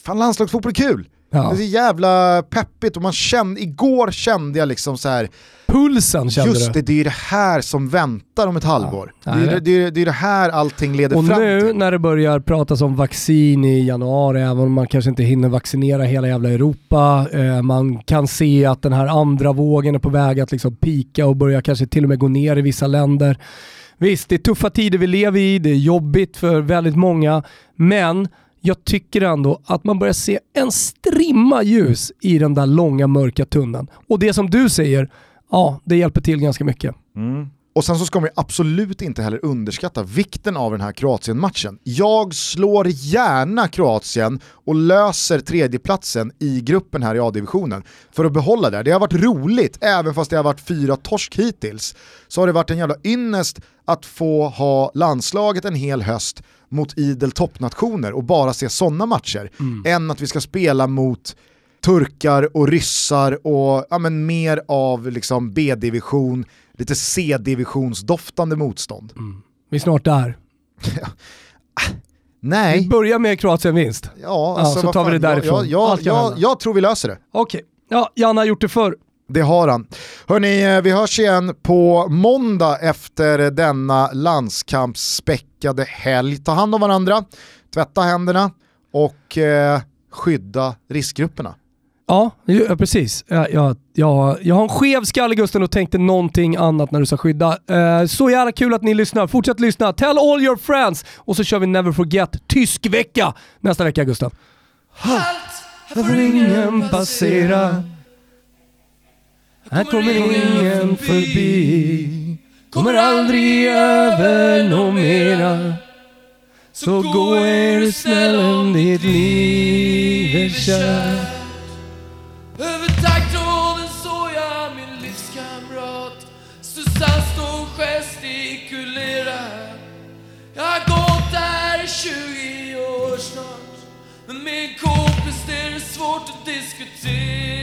fan landslagsfotboll är kul. Ja. Det är så jävla peppigt och man kände, igår kände jag liksom så här, Pulsen kände just du. det, det är det här som väntar om ett halvår. Ja, det, är, det, är, det är det här allting leder Och fram nu till. när det börjar pratas om vaccin i januari, även om man kanske inte hinner vaccinera hela jävla Europa, eh, man kan se att den här andra vågen är på väg att liksom pika och börja kanske till och med gå ner i vissa länder. Visst, det är tuffa tider vi lever i, det är jobbigt för väldigt många, men jag tycker ändå att man börjar se en strimma ljus i den där långa mörka tunneln. Och det som du säger, ja, det hjälper till ganska mycket. Mm. Och sen så ska man ju absolut inte heller underskatta vikten av den här Kroatien-matchen. Jag slår gärna Kroatien och löser tredjeplatsen i gruppen här i A-divisionen för att behålla det. Det har varit roligt, även fast det har varit fyra torsk hittills, så har det varit en jävla ynnest att få ha landslaget en hel höst mot idel toppnationer och bara se sådana matcher, än att vi ska spela mot turkar och ryssar och ja, men mer av liksom B-division, lite C-divisionsdoftande motstånd. Vi är snart där. (laughs) Vi Nej, börjar med Kroatien-vinst. ja, alltså, så vad tar vi fan, det därifrån. Jag, jag, jag, jag tror vi löser det. Okej. Ja, Janne har gjort det förr. Det har han. Hörni, eh, vi hörs igen på måndag efter denna landskampsspäckade helg. Ta hand om varandra, tvätta händerna och eh, skydda riskgrupperna. Ja, ja precis. Jag, jag, jag, jag har en skev skalle Gusten och tänkte någonting annat när du sa skydda. Eh, så jävla kul att ni lyssnar. Fortsätt lyssna. Tell all your friends! Och så kör vi Never Forget tysk vecka nästa vecka Gusten. Här får ingen passera. Här kommer ingen förbi. Kommer aldrig över nå mera. Så gå är du snäll om ditt liv är kärt. Över taggtråden såg jag min livskamrat Susanne stå och gestikulera Jag har gått där i 20 år snart Men med en kompis är det svårt att diskutera